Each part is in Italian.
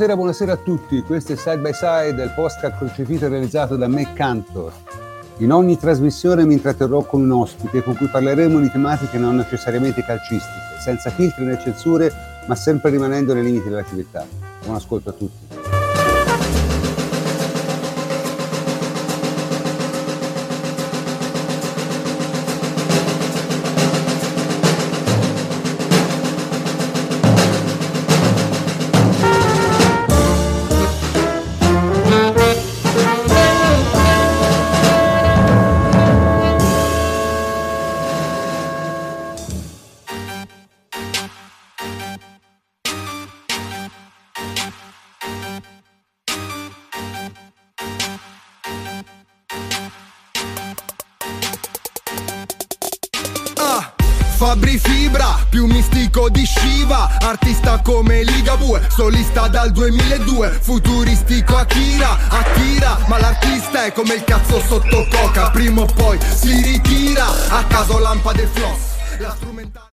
Buonasera, buonasera a tutti. Questo è Side by Side, il podcast concepito e realizzato da me Cantor. In ogni trasmissione mi intratterrò con un ospite con cui parleremo di tematiche non necessariamente calcistiche, senza filtri né censure, ma sempre rimanendo nei limiti dell'attività. Buon ascolto a tutti. Come il cazzo sotto coca Prima o poi si ritira A caso lampade floss La strumentale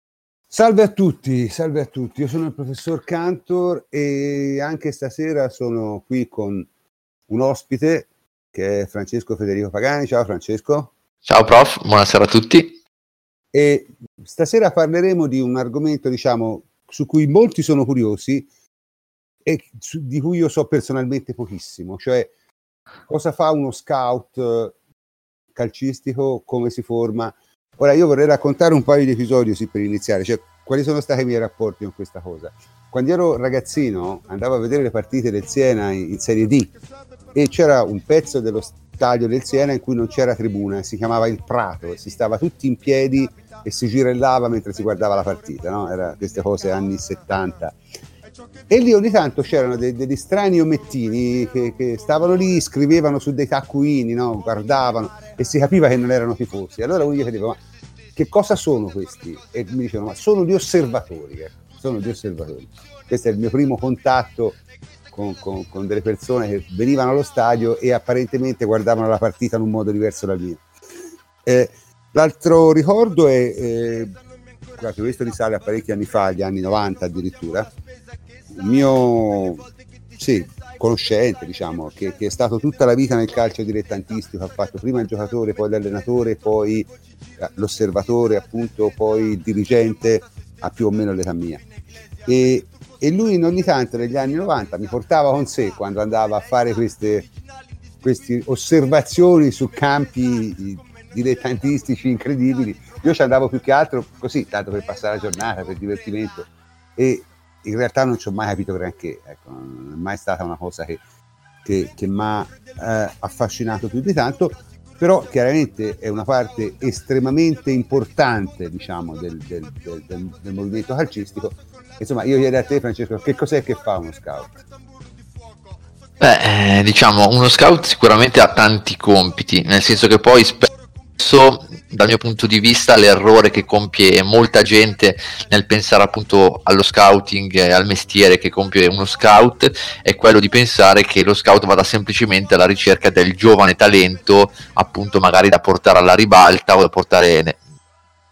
Salve a tutti, salve a tutti. Io sono il professor Cantor e anche stasera sono qui con un ospite che è Francesco Federico Pagani. Ciao Francesco. Ciao prof, buonasera a tutti. E stasera parleremo di un argomento, diciamo, su cui molti sono curiosi e su, di cui io so personalmente pochissimo, cioè cosa fa uno scout eh, calcistico, come si forma. Ora io vorrei raccontare un paio di episodi sì, per iniziare, cioè quali sono stati i miei rapporti con questa cosa. Quando ero ragazzino andavo a vedere le partite del Siena in, in Serie D e c'era un pezzo dello stadio del Siena in cui non c'era tribuna, si chiamava il Prato, si stava tutti in piedi e si girellava mentre si guardava la partita, no? Era queste cose anni 70. E lì ogni tanto c'erano dei, degli strani omettini che, che, stavano lì, scrivevano su dei taccuini, no? guardavano e si capiva che non erano tifosi. Allora uno gli chiedeva, ma che cosa sono questi? E mi dicevano, ma sono gli osservatori, ecco, sono gli osservatori. Questo è il mio primo contatto con, con, con, delle persone che venivano allo stadio e apparentemente guardavano la partita in un modo diverso dal mio. Eh, L'altro ricordo è, eh, questo risale a parecchi anni fa, agli anni 90 addirittura, mio sì, conoscente, diciamo, che, che, è stato tutta la vita nel calcio dilettantistico, ha fatto prima il giocatore, poi l'allenatore, poi eh, l'osservatore, appunto, poi il dirigente, a più o meno l'età mia. E, e lui ogni tanto negli anni 90 mi portava con sé quando andava a fare queste, queste osservazioni su campi dilettantistici incredibili. Io ci andavo più che altro così, tanto per passare la giornata, per divertimento. E in realtà non ci ho mai capito granché, ecco, non è mai stata una cosa che, che, che mi ha eh, affascinato più di tanto, però chiaramente è una parte estremamente importante diciamo, del, del, del, del movimento calcistico. Insomma, io chiedo a te Francesco, che cos'è che fa uno scout? Beh, eh, diciamo, uno scout sicuramente ha tanti compiti, nel senso che poi spesso dal mio punto di vista l'errore che compie molta gente nel pensare appunto allo scouting e al mestiere che compie uno scout è quello di pensare che lo scout vada semplicemente alla ricerca del giovane talento appunto magari da portare alla ribalta o da portare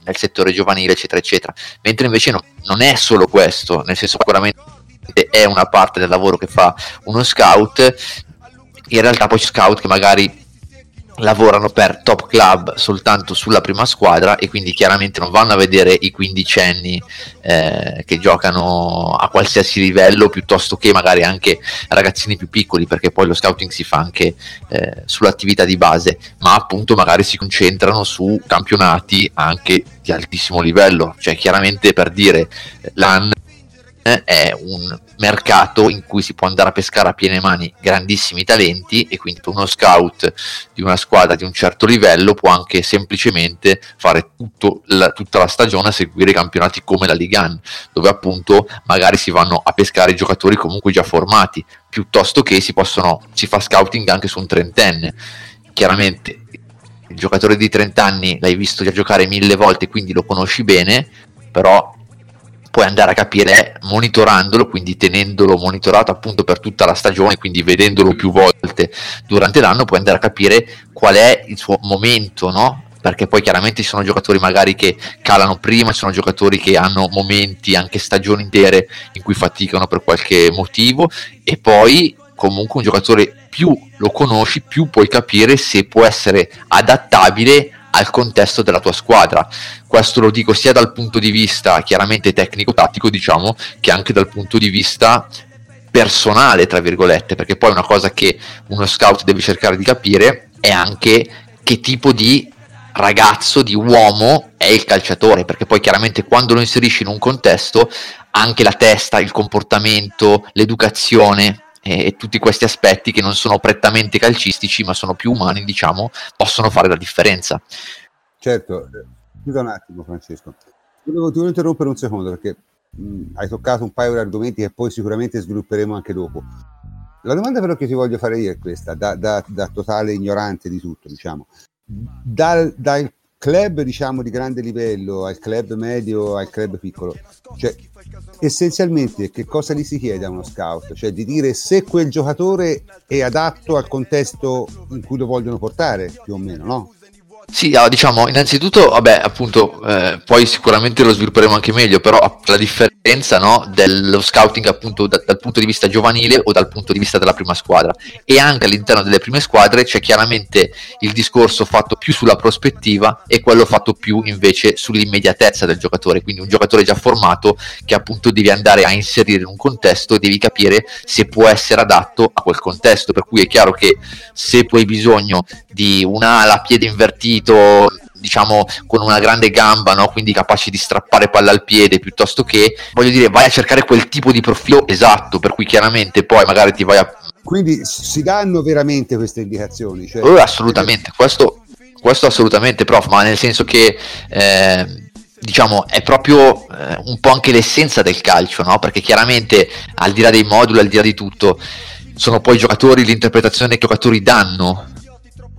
nel settore giovanile eccetera eccetera. Mentre invece no, non è solo questo nel senso sicuramente è una parte del lavoro che fa uno scout. In realtà poi scout che magari lavorano per top club soltanto sulla prima squadra e quindi chiaramente non vanno a vedere i quindicenni eh, che giocano a qualsiasi livello piuttosto che magari anche ragazzini più piccoli perché poi lo scouting si fa anche eh, sull'attività di base ma appunto magari si concentrano su campionati anche di altissimo livello. Cioè chiaramente per dire l'AN è un mercato in cui si può andare a pescare a piene mani grandissimi talenti e quindi uno scout di una squadra di un certo livello può anche semplicemente fare la, tutta la stagione a seguire campionati come la Liga 1 dove appunto magari si vanno a pescare giocatori comunque già formati piuttosto che si possono si fa scouting anche su un trentenne. Chiaramente il giocatore di 30 anni l'hai visto già giocare mille volte quindi lo conosci bene però puoi andare a capire monitorandolo, quindi tenendolo monitorato appunto per tutta la stagione, quindi vedendolo più volte durante l'anno, puoi andare a capire qual è il suo momento, no? perché poi chiaramente ci sono giocatori magari che calano prima, ci sono giocatori che hanno momenti, anche stagioni intere in cui faticano per qualche motivo e poi comunque un giocatore più lo conosci, più puoi capire se può essere adattabile al contesto della tua squadra. Questo lo dico sia dal punto di vista chiaramente tecnico-tattico, diciamo, che anche dal punto di vista personale, tra virgolette, perché poi una cosa che uno scout deve cercare di capire è anche che tipo di ragazzo, di uomo è il calciatore, perché poi chiaramente quando lo inserisci in un contesto, anche la testa, il comportamento, l'educazione e, e tutti questi aspetti che non sono prettamente calcistici, ma sono più umani, diciamo, possono fare la differenza. Certo, scusa un attimo Francesco, volevo, volevo interrompere un secondo perché mh, hai toccato un paio di argomenti che poi sicuramente svilupperemo anche dopo. La domanda però che ti voglio fare io è questa, da, da, da totale ignorante di tutto, diciamo dal, dal club diciamo di grande livello al club medio al club piccolo cioè essenzialmente che cosa gli si chiede a uno scout cioè di dire se quel giocatore è adatto al contesto in cui lo vogliono portare più o meno no? Sì, ah, diciamo, innanzitutto, vabbè, appunto, eh, poi sicuramente lo svilupperemo anche meglio, però la differenza no, dello scouting appunto da, dal punto di vista giovanile o dal punto di vista della prima squadra. E anche all'interno delle prime squadre c'è chiaramente il discorso fatto più sulla prospettiva e quello fatto più invece sull'immediatezza del giocatore, quindi un giocatore già formato che appunto devi andare a inserire in un contesto e devi capire se può essere adatto a quel contesto, per cui è chiaro che se tu hai bisogno di un'ala a piede invertito, partito diciamo con una grande gamba, no? quindi capace di strappare palla al piede piuttosto che, voglio dire, vai a cercare quel tipo di profilo esatto, per cui chiaramente poi magari ti vai a... Quindi si danno veramente queste indicazioni? Cioè... Oh, assolutamente, questo, questo assolutamente prof, ma nel senso che... Eh, diciamo è proprio eh, un po' anche l'essenza del calcio, no? perché chiaramente al di là dei moduli, al di là di tutto, sono poi i giocatori, l'interpretazione che i giocatori danno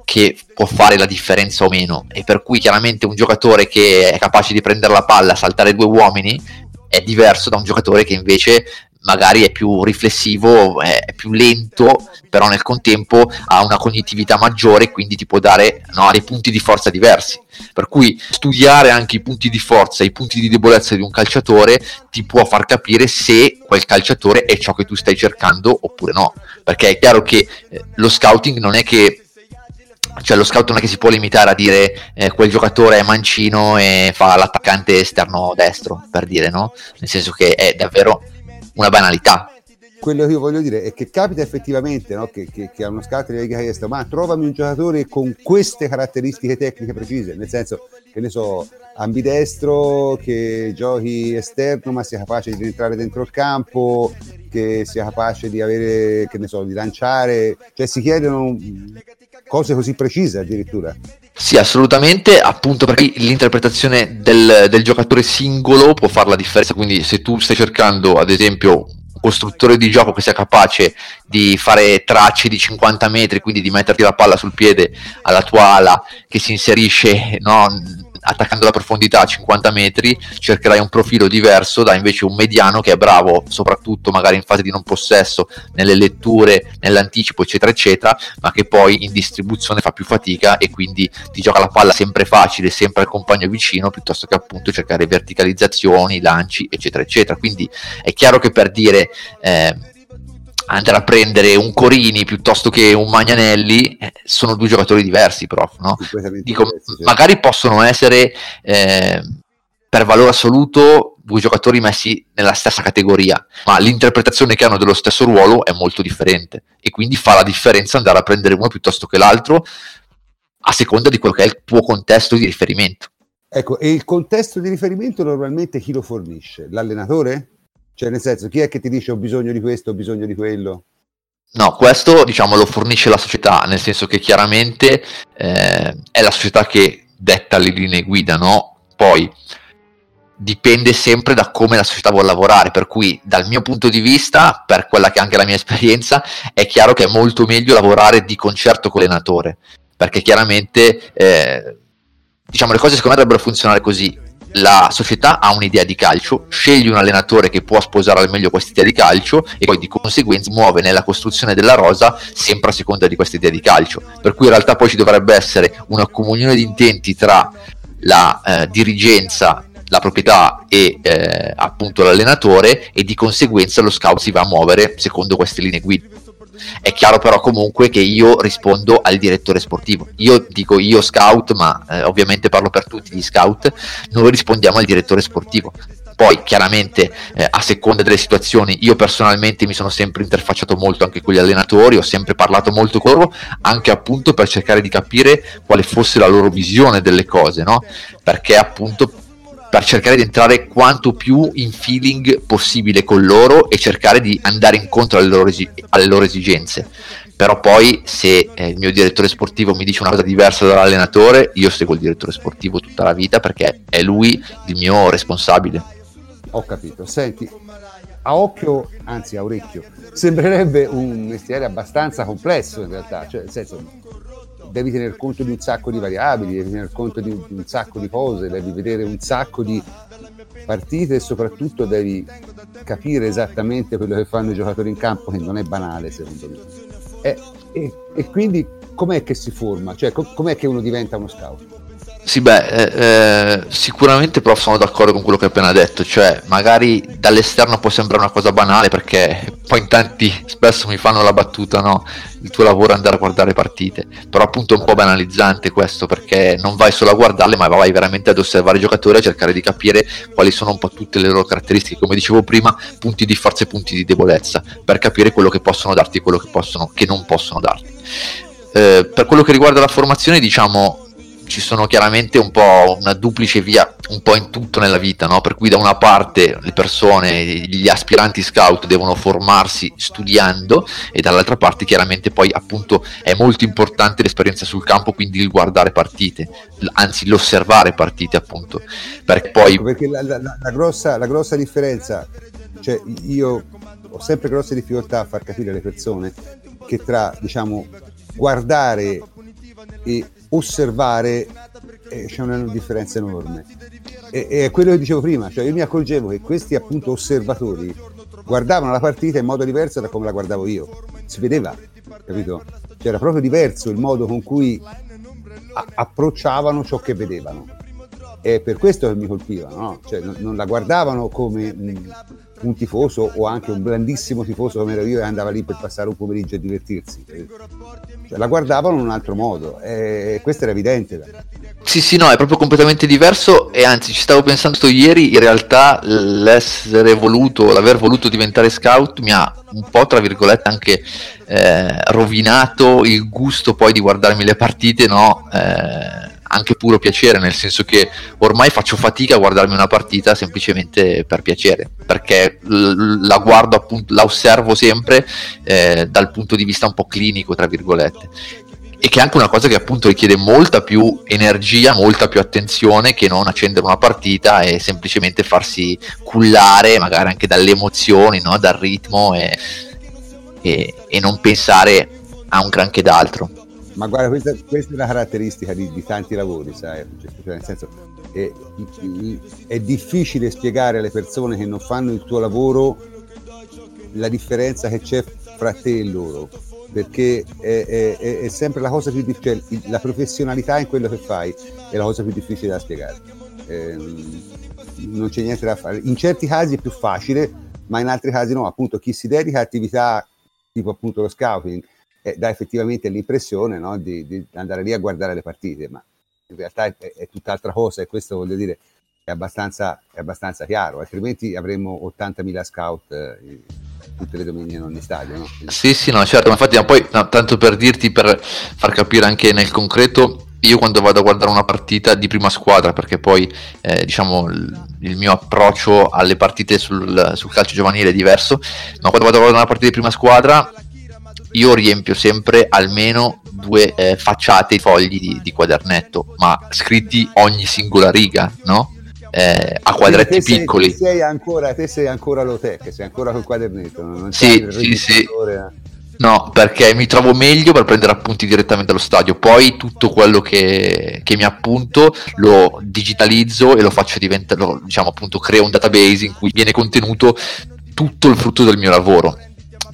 che può fare la differenza o meno e per cui chiaramente un giocatore che è capace di prendere la palla, saltare due uomini è diverso da un giocatore che invece magari è più riflessivo, è più lento, però nel contempo ha una cognitività maggiore, quindi ti può dare no, dei punti di forza diversi. Per cui studiare anche i punti di forza i punti di debolezza di un calciatore ti può far capire se quel calciatore è ciò che tu stai cercando oppure no. Perché è chiaro che eh, lo scouting non è che cioè lo scout non è che si può limitare a dire eh, quel giocatore è mancino e fa l'attaccante esterno destro, per dire, no? Nel senso che è davvero una banalità. Quello che io voglio dire è che capita effettivamente no? che, che, che, a uno scout gli venga chiesto ma trovami un giocatore con queste caratteristiche tecniche precise, nel senso che ne so, ambidestro, che giochi esterno ma sia capace di entrare dentro il campo, che sia capace di avere, che ne so, di lanciare, cioè si chiedono cose così precise addirittura. Sì, assolutamente, appunto perché l'interpretazione del, del giocatore singolo può fare la differenza, quindi se tu stai cercando ad esempio un costruttore di gioco che sia capace di fare tracce di 50 metri, quindi di metterti la palla sul piede alla tua ala che si inserisce no, attaccando la profondità a 50 metri cercherai un profilo diverso da invece un mediano che è bravo soprattutto magari in fase di non possesso nelle letture, nell'anticipo eccetera eccetera ma che poi in distribuzione fa più fatica e quindi ti gioca la palla sempre facile, sempre al compagno vicino piuttosto che appunto cercare verticalizzazioni, lanci eccetera eccetera. Quindi è chiaro che per dire eh, andare a prendere un Corini piuttosto che un Magnanelli eh, sono due giocatori diversi prof no? Dico, diversi, magari possono essere eh, per valore assoluto due giocatori messi nella stessa categoria ma l'interpretazione che hanno dello stesso ruolo è molto differente e quindi fa la differenza andare a prendere uno piuttosto che l'altro a seconda di quello che è il tuo contesto di riferimento ecco e il contesto di riferimento normalmente chi lo fornisce? l'allenatore? Cioè, nel senso, chi è che ti dice ho bisogno di questo, ho bisogno di quello? No, questo diciamo lo fornisce la società, nel senso che chiaramente eh, è la società che detta le linee guida, no? Poi dipende sempre da come la società vuole lavorare, per cui dal mio punto di vista, per quella che è anche la mia esperienza, è chiaro che è molto meglio lavorare di concerto con l'allenatore, perché chiaramente eh, diciamo le cose secondo me dovrebbero funzionare così la società ha un'idea di calcio, sceglie un allenatore che può sposare al meglio questa idea di calcio e poi di conseguenza muove nella costruzione della rosa sempre a seconda di questa idea di calcio. Per cui in realtà poi ci dovrebbe essere una comunione di intenti tra la eh, dirigenza, la proprietà e eh, appunto l'allenatore e di conseguenza lo scout si va a muovere secondo queste linee guida. È chiaro però comunque che io rispondo al direttore sportivo. Io dico io scout, ma eh, ovviamente parlo per tutti gli scout, noi rispondiamo al direttore sportivo. Poi chiaramente eh, a seconda delle situazioni io personalmente mi sono sempre interfacciato molto anche con gli allenatori, ho sempre parlato molto con loro, anche appunto per cercare di capire quale fosse la loro visione delle cose, no? Perché appunto per cercare di entrare quanto più in feeling possibile con loro e cercare di andare incontro alle loro, esi- alle loro esigenze. Però poi se eh, il mio direttore sportivo mi dice una cosa diversa dall'allenatore, io seguo il direttore sportivo tutta la vita perché è lui il mio responsabile. Ho capito. Senti, a occhio, anzi a orecchio, sembrerebbe un mestiere abbastanza complesso in realtà, cioè nel senso devi tener conto di un sacco di variabili, devi tener conto di un, sacco di cose, devi vedere un sacco di partite e soprattutto devi capire esattamente quello che fanno i giocatori in campo, che non è banale secondo me. E, e, e quindi com'è che si forma? Cioè com'è che uno diventa uno scout? Sì, beh, eh, eh, sicuramente però sono d'accordo con quello che hai appena detto, cioè magari dall'esterno può sembrare una cosa banale perché poi in tanti spesso mi fanno la battuta, no? Il tuo lavoro è andare a guardare partite, però appunto è un po' banalizzante questo perché non vai solo a guardarle ma vai veramente ad osservare i giocatori a cercare di capire quali sono un po' tutte le loro caratteristiche, come dicevo prima, punti di forza e punti di debolezza, per capire quello che possono darti e quello che, possono, che non possono darti. Eh, per quello che riguarda la formazione, diciamo, ci sono chiaramente un po' una duplice via un po' in tutto nella vita, no? per cui da una parte le persone, gli aspiranti scout devono formarsi studiando e dall'altra parte chiaramente poi appunto è molto importante l'esperienza sul campo, quindi il guardare partite, anzi l'osservare partite appunto, perché poi... Ecco, perché la, la, la, grossa, la grossa differenza, cioè io ho sempre grosse difficoltà a far capire alle persone che tra diciamo guardare e osservare eh, c'è una differenza enorme. E, è quello che dicevo prima, cioè io mi accorgevo che questi appunto osservatori guardavano la partita in modo diverso da come la guardavo io. Si vedeva, capito? Cioè era proprio diverso il modo con cui a- approcciavano ciò che vedevano. E per questo che mi colpivano, no? cioè, non, non la guardavano come mh, un tifoso o anche un grandissimo tifoso come ero io e andava lì per passare un pomeriggio e divertirsi. Cioè, la guardavano in un altro modo e questo era evidente. Sì, sì, no, è proprio completamente diverso e anzi ci stavo pensando ieri, in realtà l'essere voluto, l'aver voluto diventare scout mi ha un po', tra virgolette, anche eh, rovinato il gusto poi di guardarmi le partite, no? Eh, anche puro piacere, nel senso che ormai faccio fatica a guardarmi una partita semplicemente per piacere, perché la guardo appunto, la osservo sempre eh, dal punto di vista un po' clinico, tra virgolette. E che è anche una cosa che appunto richiede molta più energia, molta più attenzione che non accendere una partita e semplicemente farsi cullare magari anche dalle emozioni, no? dal ritmo e, e, e non pensare a un granché d'altro. Ma guarda, questa, questa è una caratteristica di, di tanti lavori, sai? Cioè, nel senso, è, è, difficile spiegare alle persone che non fanno il tuo lavoro la differenza che c'è fra te e loro, perché è, è, è sempre la cosa più difficile, cioè, la professionalità in quello che fai è la cosa più difficile da spiegare. Eh, non c'è niente da fare. In certi casi è più facile, ma in altri casi no. Appunto, chi si dedica a attività tipo appunto lo scouting eh, dà effettivamente l'impressione no, di, di, andare lì a guardare le partite, ma in realtà è, è tutt'altra cosa e questo voglio dire è abbastanza, è abbastanza chiaro, altrimenti avremmo 80.000 scout eh, tutte le domeniche in ogni stadio. No? Sì, sì, no, certo, ma infatti ma poi no, tanto per dirti, per far capire anche nel concreto, io quando vado a guardare una partita di prima squadra, perché poi eh, diciamo il, il, mio approccio alle partite sul, sul calcio giovanile è diverso, ma quando vado a guardare una partita di prima squadra io riempio sempre almeno due eh, facciate fogli di, di, quadernetto, ma scritti ogni singola riga, no? Eh, a quadretti te piccoli. Sei, sei ancora, te sei ancora low tech, sei ancora col quadernetto, non sì, sì, sì. No, perché mi trovo meglio per prendere appunti direttamente allo stadio. Poi tutto quello che, che mi appunto lo digitalizzo e lo faccio diventare, diciamo appunto, creo un database in cui viene contenuto tutto il frutto del mio lavoro.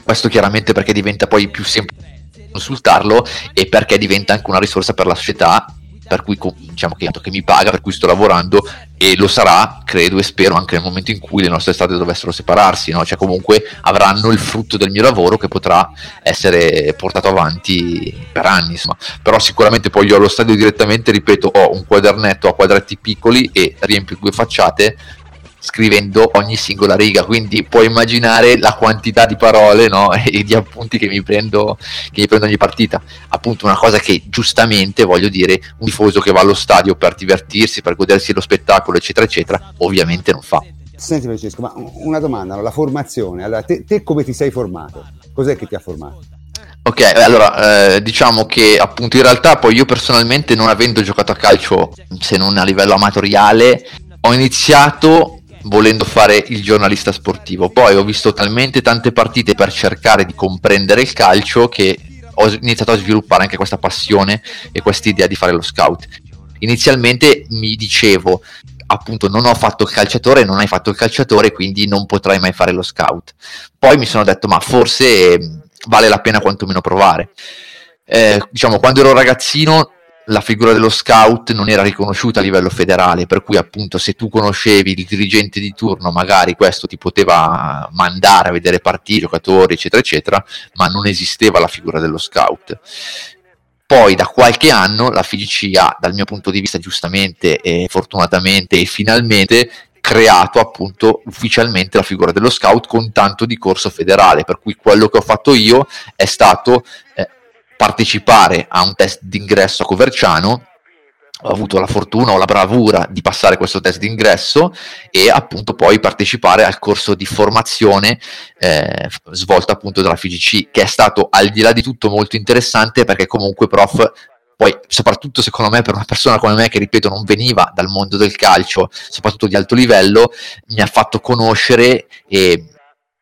Questo chiaramente perché diventa poi più semplice consultarlo e perché diventa anche una risorsa per la società per cui diciamo che, che, mi paga, per cui sto lavorando e lo sarà, credo e spero, anche nel momento in cui le nostre strade dovessero separarsi, no? cioè comunque avranno il frutto del mio lavoro che potrà essere portato avanti per anni, insomma. però sicuramente poi io allo stadio direttamente, ripeto, ho un quadernetto a quadrati piccoli e riempio due facciate scrivendo ogni singola riga, quindi puoi immaginare la quantità di parole no? e di appunti che mi, prendo, che mi prendo ogni partita. Appunto una cosa che giustamente, voglio dire, un tifoso che va allo stadio per divertirsi, per godersi lo spettacolo, eccetera, eccetera, ovviamente non fa. Senti Francesco, ma una domanda, la formazione, allora te, te come ti sei formato? Cos'è che ti ha formato? Ok, allora eh, diciamo che appunto in realtà poi io personalmente non avendo giocato a calcio se non a livello amatoriale ho iniziato volendo fare il giornalista sportivo. Poi ho visto talmente tante partite per cercare di comprendere il calcio che ho iniziato a sviluppare anche questa passione e questa idea di fare lo scout. Inizialmente mi dicevo, appunto, non ho fatto il calciatore, non hai fatto il calciatore, quindi non potrai mai fare lo scout. Poi mi sono detto, ma forse vale la pena quantomeno provare. Eh, diciamo, quando ero ragazzino la figura dello scout non era riconosciuta a livello federale, per cui appunto se tu conoscevi il dirigente di turno, magari questo ti poteva mandare a vedere partiti, giocatori, eccetera, eccetera, ma non esisteva la figura dello scout. Poi da qualche anno la FIGC ha, dal mio punto di vista, giustamente e fortunatamente e finalmente creato appunto ufficialmente la figura dello scout con tanto di corso federale, per cui quello che ho fatto io è stato eh, partecipare a un test d'ingresso a Coverciano. Ho avuto la fortuna o la bravura di passare questo test d'ingresso e appunto poi partecipare al corso di formazione eh, svolto appunto dalla FIGC che è stato al di là di tutto molto interessante perché comunque prof poi soprattutto secondo me per una persona come me che ripeto non veniva dal mondo del calcio soprattutto di alto livello mi ha fatto conoscere e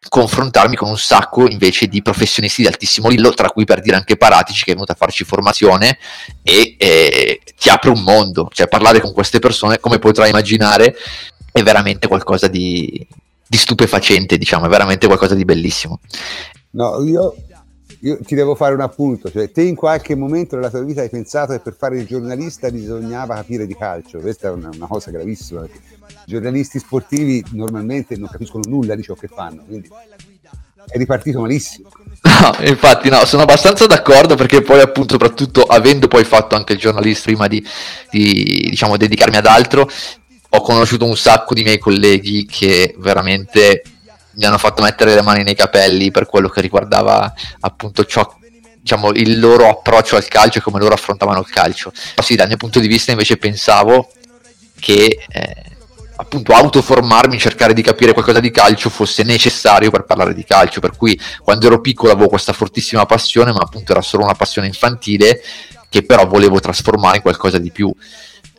confrontarmi con un sacco invece di professionisti di altissimo livello, tra cui per dire anche Paratici che è venuto a farci formazione e eh, ti apre un mondo, cioè parlare con queste persone come potrai immaginare è veramente qualcosa di, di stupefacente, diciamo, è veramente qualcosa di bellissimo. No, io, io, ti devo fare un appunto, cioè te in qualche momento della tua vita hai pensato che per fare il giornalista bisognava capire di calcio, questa è una, una cosa gravissima, i giornalisti sportivi normalmente non capiscono nulla di ciò che fanno, quindi è ripartito malissimo. No, infatti no, sono abbastanza d'accordo perché poi appunto soprattutto avendo poi fatto anche il giornalista prima di, di diciamo dedicarmi ad altro, ho conosciuto un sacco di miei colleghi che veramente mi hanno fatto mettere le mani nei capelli per quello che riguardava appunto ciò diciamo il loro approccio al calcio e come loro affrontavano il calcio. Ma sì, dal mio punto di vista invece pensavo che eh, appunto autoformarmi, cercare di capire qualcosa di calcio fosse necessario per parlare di calcio, per cui quando ero piccolo avevo questa fortissima passione, ma appunto era solo una passione infantile che però volevo trasformare in qualcosa di più.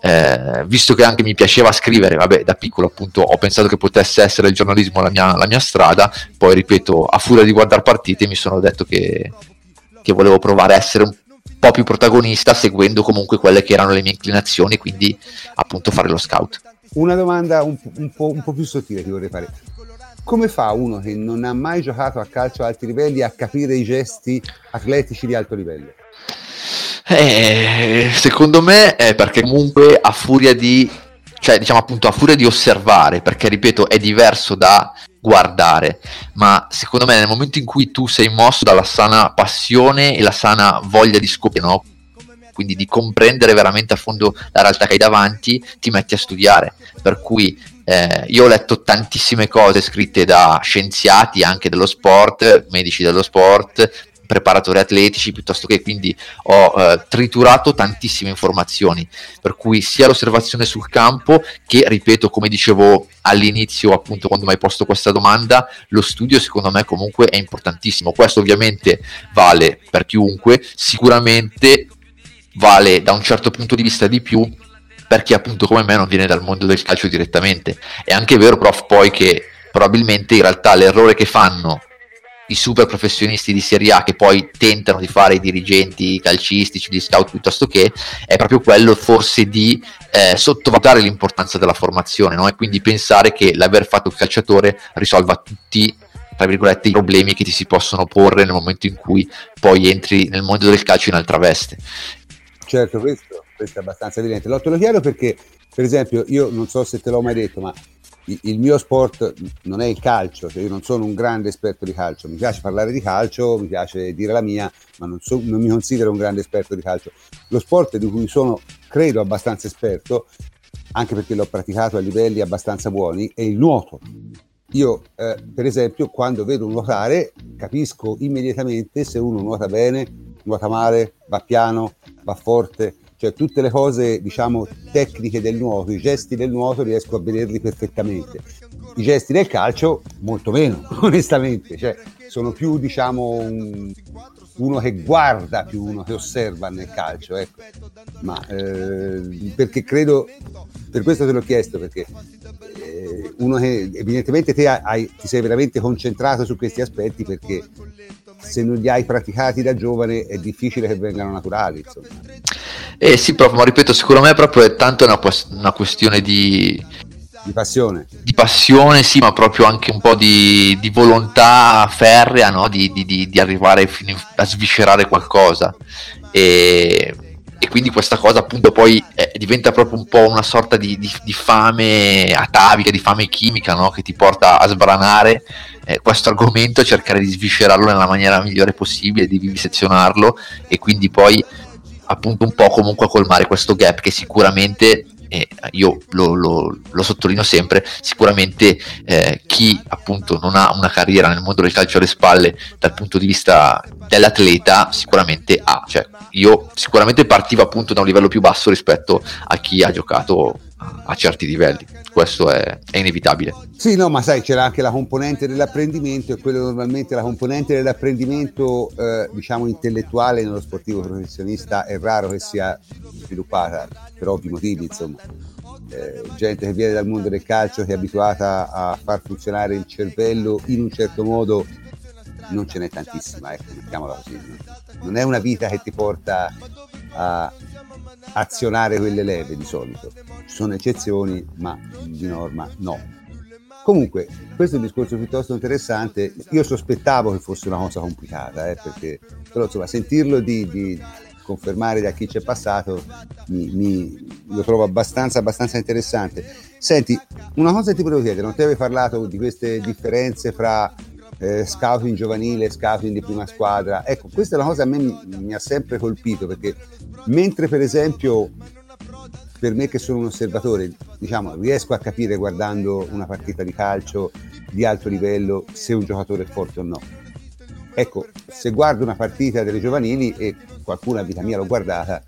Eh, visto che anche mi piaceva scrivere, vabbè, da piccolo appunto ho pensato che potesse essere il giornalismo la mia, la mia strada, poi ripeto, a furia di guardare partite mi sono detto che, che volevo provare a essere un po' più protagonista seguendo comunque quelle che erano le mie inclinazioni, quindi appunto fare lo scout. Una domanda un, un, po', un po' più sottile ti vorrei fare. Come fa uno che non ha mai giocato a calcio a alti livelli a capire i gesti atletici di alto livello? Eh, secondo me è perché comunque a furia di cioè diciamo appunto a furia di osservare, perché ripeto è diverso da guardare, ma secondo me nel momento in cui tu sei mosso dalla sana passione e la sana voglia di scoprire, no? quindi di comprendere veramente a fondo la realtà che hai davanti, ti metti a studiare. Per cui eh, io ho letto tantissime cose scritte da scienziati anche dello sport, medici dello sport, preparatori atletici piuttosto che quindi ho eh, triturato tantissime informazioni. Per cui sia l'osservazione sul campo che ripeto come dicevo all'inizio appunto quando mi hai posto questa domanda lo studio secondo me comunque è importantissimo. Questo ovviamente vale per chiunque. Sicuramente vale da un certo punto di vista di più per chi appunto come me non viene dal mondo del calcio direttamente. È anche vero, prof, poi che probabilmente in realtà l'errore che fanno i super professionisti di Serie A che poi tentano di fare i dirigenti calcistici, gli scout piuttosto che, è proprio quello forse di eh, sottovalutare l'importanza della formazione no? e quindi pensare che l'aver fatto il calciatore risolva tutti tra virgolette i problemi che ti si possono porre nel momento in cui poi entri nel mondo del calcio in altra veste. Certo, questo, questo è abbastanza evidente. Te lo chiedo perché, per esempio, io non so se te l'ho mai detto, ma il mio sport non è il calcio, cioè io non sono un grande esperto di calcio, mi piace parlare di calcio, mi piace dire la mia, ma non, so, non, mi considero un grande esperto di calcio. Lo sport di cui sono, credo, abbastanza esperto, anche perché l'ho praticato a livelli abbastanza buoni, è il nuoto. Io, eh, per esempio, quando vedo nuotare, capisco immediatamente se uno nuota bene, nuota male, va piano, va forte, cioè tutte le cose diciamo tecniche del nuoto, i gesti del nuoto riesco a vederli perfettamente. I gesti del calcio molto meno, onestamente, cioè sono più diciamo un, uno che guarda più uno che osserva nel calcio, ecco. Ma eh, perché credo, per questo te l'ho chiesto, perché eh, uno che evidentemente te hai, ti sei veramente concentrato su questi aspetti perché se non li hai praticati da giovane è difficile che vengano naturali. Insomma. Eh sì, proprio, ma ripeto, secondo me proprio è tanto una, una questione di, di passione. Di passione, sì, ma proprio anche un po' di, di volontà ferrea, no? di, di, di, arrivare a sviscerare qualcosa. E, e, quindi questa cosa appunto poi eh, diventa proprio un po' una sorta di, fame atavica, di fame chimica, no? che ti porta a sbranare eh, questo argomento, cercare di sviscerarlo nella maniera migliore possibile, di vivisezionarlo e quindi poi appunto un po' comunque a colmare questo gap che sicuramente e io lo, lo, lo, sottolineo sempre, sicuramente eh, chi appunto non ha una carriera nel mondo del calcio alle spalle dal punto di vista dell'atleta sicuramente ha, cioè io sicuramente partivo appunto da un livello più basso rispetto a chi ha giocato a certi livelli, questo è, è inevitabile. Sì, no, ma sai, c'era anche la componente dell'apprendimento e quello normalmente la componente dell'apprendimento, eh, diciamo, intellettuale nello sportivo professionista è raro che sia sviluppata per ovvi motivi, insomma. Eh, gente che viene dal mondo del calcio, che è abituata a far funzionare il cervello in un certo modo, non ce n'è tantissima, ecco, mettiamola così. Non è una vita che ti porta a azionare quelle leve di solito. Ci sono eccezioni, ma di norma no. Comunque, questo è un discorso piuttosto interessante. Io sospettavo che fosse una cosa complicata, eh, perché però insomma sentirlo di, di confermare da chi c'è passato mi, mi, lo trovo abbastanza, abbastanza interessante. Senti, una cosa ti volevo chiedere, non ti avevi parlato di queste differenze fra eh, scouting giovanile scouting di prima squadra. Ecco, questa è una cosa che a me mi, ha sempre colpito perché mentre per esempio per me che sono un osservatore, diciamo, riesco a capire guardando una partita di calcio di alto livello se un giocatore è forte o no. Ecco, se guardo una partita delle giovanili e qualcuno a vita mia l'ho guardata,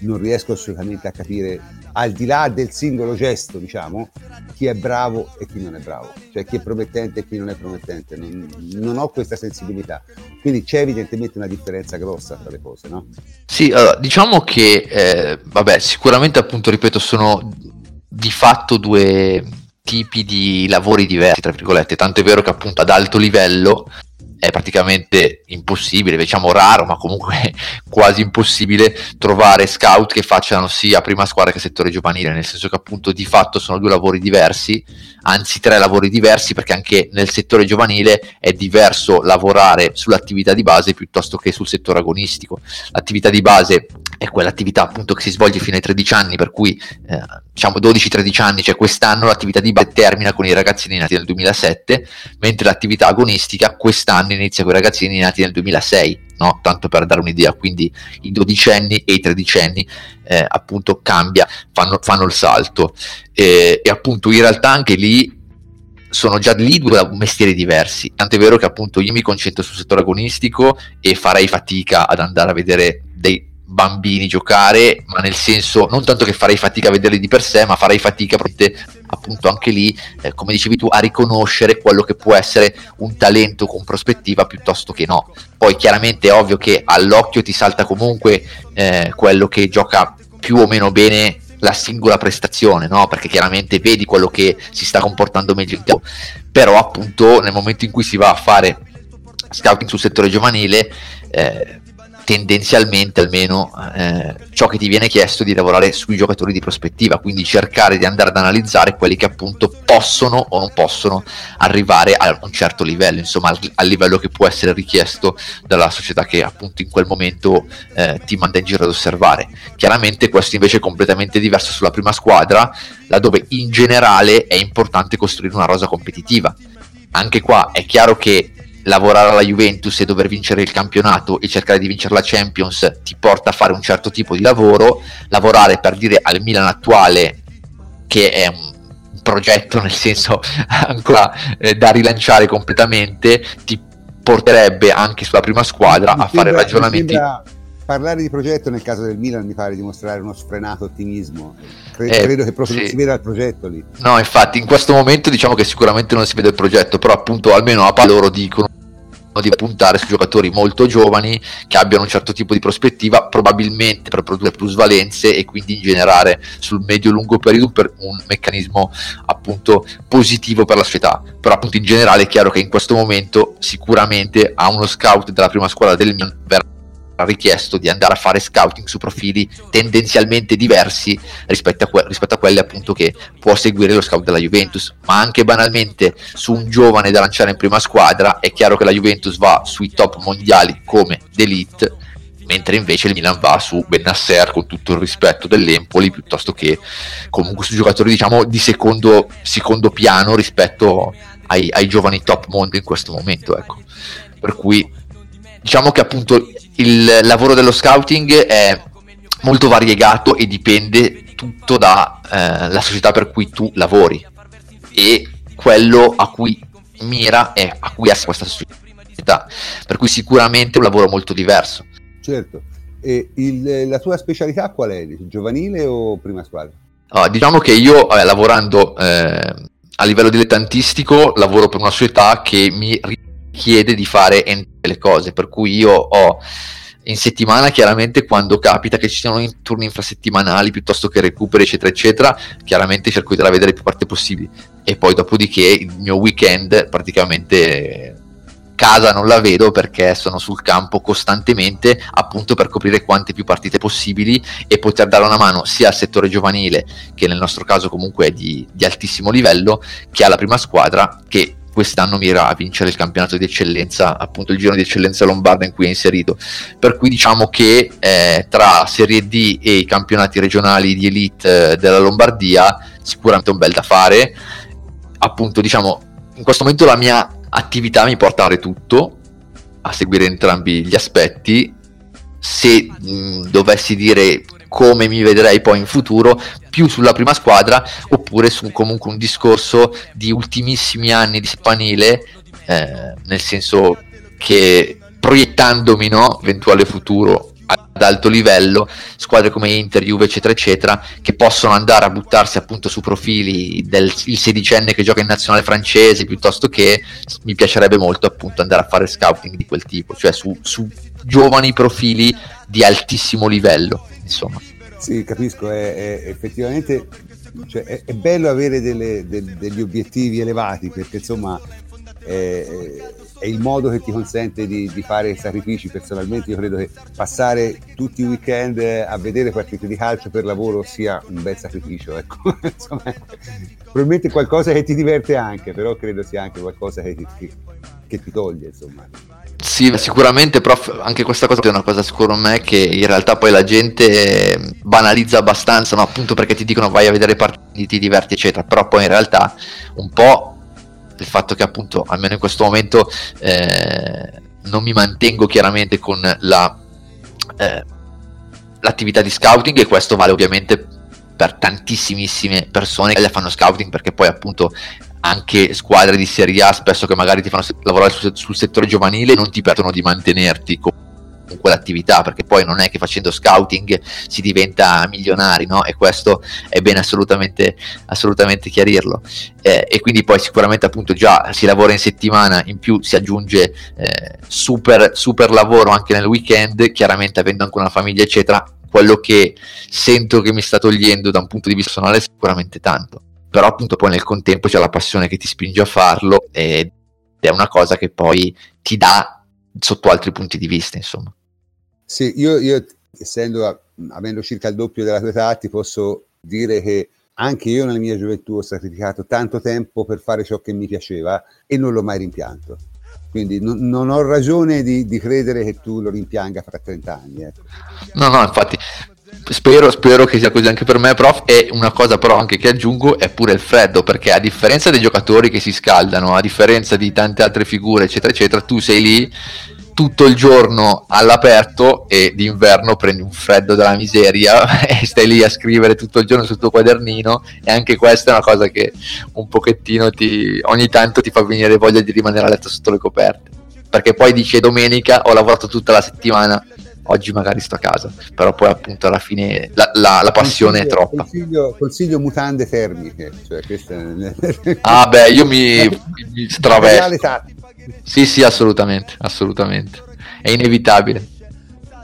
non riesco assolutamente a capire, al di là del singolo gesto, diciamo, chi è bravo e chi non è bravo, cioè chi è promettente e chi non è promettente. Non, non ho questa sensibilità. Quindi c'è evidentemente una differenza grossa tra le cose, no? Sì, allora, diciamo che, eh, vabbè, sicuramente appunto, ripeto, sono di fatto due tipi di lavori diversi, tra virgolette, tanto è vero che appunto ad alto livello è praticamente impossibile, diciamo raro, ma comunque quasi impossibile trovare scout che facciano sia prima squadra che settore giovanile, nel senso che appunto di fatto sono due lavori diversi, anzi tre lavori diversi, perché anche nel settore giovanile è diverso lavorare sull'attività di base piuttosto che sul settore agonistico. L'attività di base è quell'attività appunto che si svolge fino ai 13 anni, per cui eh, diciamo 12-13 anni, cioè quest'anno l'attività di base termina con i ragazzini nati nel 2007, mentre l'attività agonistica quest'anno anno inizia con i ragazzini nati nel 2006, no? tanto per dare un'idea, quindi i dodicenni e i tredicenni eh, appunto cambia, fanno, fanno il salto e, e appunto in realtà anche lì sono già lì due mestieri diversi. Tant'è vero che appunto io mi concentro sul settore agonistico e farei fatica ad andare a vedere dei bambini giocare, ma nel senso non tanto che farei fatica a vederli di per sé, ma farei fatica appunto anche lì, eh, come dicevi tu, a riconoscere quello che può essere un talento con prospettiva piuttosto che no. Poi chiaramente è ovvio che all'occhio ti salta comunque eh, quello che gioca più o meno bene la singola prestazione, no? Perché chiaramente vedi quello che si sta comportando meglio in campo. Però appunto nel momento in cui si va a fare scouting sul settore giovanile, eh, tendenzialmente almeno eh, ciò che ti viene chiesto di lavorare sui giocatori di prospettiva, quindi cercare di andare ad analizzare quelli che appunto possono o non possono arrivare a un certo livello, insomma al, al livello che può essere richiesto dalla società che appunto in quel momento eh, ti manda in giro ad osservare. Chiaramente questo invece è completamente diverso sulla prima squadra, laddove in generale è importante costruire una rosa competitiva. Anche qua è chiaro che lavorare alla Juventus e dover vincere il campionato e cercare di vincere la Champions ti porta a fare un certo tipo di lavoro, lavorare per dire al Milan attuale che è un progetto nel senso ancora eh, da rilanciare completamente ti porterebbe anche sulla prima squadra mi a sembra, fare ragionamenti parlare di progetto nel caso del Milan mi pare dimostrare uno sfrenato ottimismo credo, eh, credo che proprio sì. non si veda il progetto lì no infatti in questo momento diciamo che sicuramente non si vede il progetto però appunto almeno a loro dicono di puntare su giocatori molto giovani che abbiano un certo tipo di prospettiva, probabilmente per produrre plusvalenze e quindi ingenerare sul medio-lungo periodo per un meccanismo appunto positivo per la società. Però appunto in generale è chiaro che in questo momento sicuramente a uno scout della prima squadra del Milan verrà richiesto di andare a fare scouting su profili tendenzialmente diversi rispetto a, que- rispetto a quelli appunto che può seguire lo scout della Juventus, ma anche banalmente su un giovane da lanciare in prima squadra è chiaro che la Juventus va sui top mondiali come d'elite mentre invece il Milan va su Benasser con tutto il rispetto dell'Empoli piuttosto che comunque su giocatori diciamo di secondo, secondo piano rispetto ai, ai, giovani top mondo in questo momento ecco. per cui diciamo che appunto il lavoro dello scouting è molto variegato e dipende tutto dalla eh, società per cui tu lavori e quello a cui mira e a cui ha questa società per cui sicuramente è un lavoro molto diverso certo e il, la tua specialità qual è? giovanile o prima squadra? Ah, diciamo che io eh, lavorando eh, a livello dilettantistico lavoro per una società che mi chiede di fare entrambe le cose, per cui io ho in settimana chiaramente quando capita che ci siano turni infrasettimanali piuttosto che recuperi eccetera eccetera chiaramente cerco di vedere più parte possibili e poi dopodiché il mio weekend praticamente casa non la vedo perché sono sul campo costantemente appunto per coprire quante più partite possibili e poter dare una mano sia al settore giovanile che nel nostro caso comunque è di, di altissimo livello che alla prima squadra che quest'anno mira a vincere il campionato di eccellenza, appunto il giro di eccellenza lombarda in cui è inserito. Per cui diciamo che eh, tra Serie D e i campionati regionali di elite eh, della Lombardia sicuramente un bel da fare. Appunto, diciamo, in questo momento la mia attività mi porta a fare tutto, a seguire entrambi gli aspetti. Se mh, dovessi dire come mi vedrei poi in futuro, più sulla prima squadra oppure su comunque un discorso di ultimissimi anni di spanile, eh, nel senso che proiettandomi no, eventuale futuro ad alto livello, squadre come Inter, Juve, eccetera, eccetera, che possono andare a buttarsi appunto su profili del sedicenne che gioca in nazionale francese, piuttosto che mi piacerebbe molto appunto andare a fare scouting di quel tipo, cioè su, su giovani profili di altissimo livello insomma. Sì, capisco, è, è effettivamente cioè, è, è, bello avere delle, de, degli obiettivi elevati perché insomma è, è, il modo che ti consente di, di, fare sacrifici. Personalmente io credo che passare tutti i weekend a vedere partite di calcio per lavoro sia un bel sacrificio. Ecco. insomma, probabilmente qualcosa che ti diverte anche, però credo sia anche qualcosa che, che, che ti toglie. Insomma. Sì, sicuramente, però anche questa cosa è una cosa secondo me che in realtà poi la gente banalizza abbastanza, no? appunto perché ti dicono vai a vedere partiti, ti diverti, eccetera, però poi in realtà un po' il fatto che appunto, almeno in questo momento, eh, non mi mantengo chiaramente con la, eh, l'attività di scouting e questo vale ovviamente per tantissimissime persone che fanno scouting perché poi appunto anche squadre di Serie A spesso che magari ti fanno lavorare sul, sul settore giovanile non ti permettono di mantenerti con, quell'attività perché poi non è che facendo scouting si diventa milionari no? e questo è bene assolutamente, assolutamente chiarirlo eh, e quindi poi sicuramente appunto già si lavora in settimana in più si aggiunge eh, super, super lavoro anche nel weekend chiaramente avendo anche una famiglia eccetera quello che sento che mi sta togliendo da un punto di vista personale è sicuramente tanto però appunto poi nel contempo c'è la passione che ti spinge a farlo ed è una cosa che poi ti dà sotto altri punti di vista, insomma. Sì, io, io essendo, avendo circa il doppio della tua età, ti posso dire che anche io nella mia gioventù ho sacrificato tanto tempo per fare ciò che mi piaceva e non l'ho mai rimpianto. Quindi non, non ho ragione di, di, credere che tu lo rimpianga fra 30 anni. Ecco. No, no, infatti spero, spero, che sia così anche per me, prof. E una cosa però anche che aggiungo è pure il freddo, perché a differenza dei giocatori che si scaldano, a differenza di tante altre figure, eccetera, eccetera, tu sei lì tutto il giorno all'aperto e d'inverno prendi un freddo della miseria e stai lì a scrivere tutto il giorno sul tuo quadernino e anche questa è una cosa che un pochettino ti, ogni tanto ti fa venire voglia di rimanere a letto sotto le coperte. Perché poi dici domenica ho lavorato tutta la settimana oggi magari sto a casa. Però poi appunto alla fine la, la, la passione consiglio, è troppa. consiglio, consiglio mutande termiche cioè queste... ah beh io mi, mi stravesto sì, sì, assolutamente, assolutamente. È inevitabile.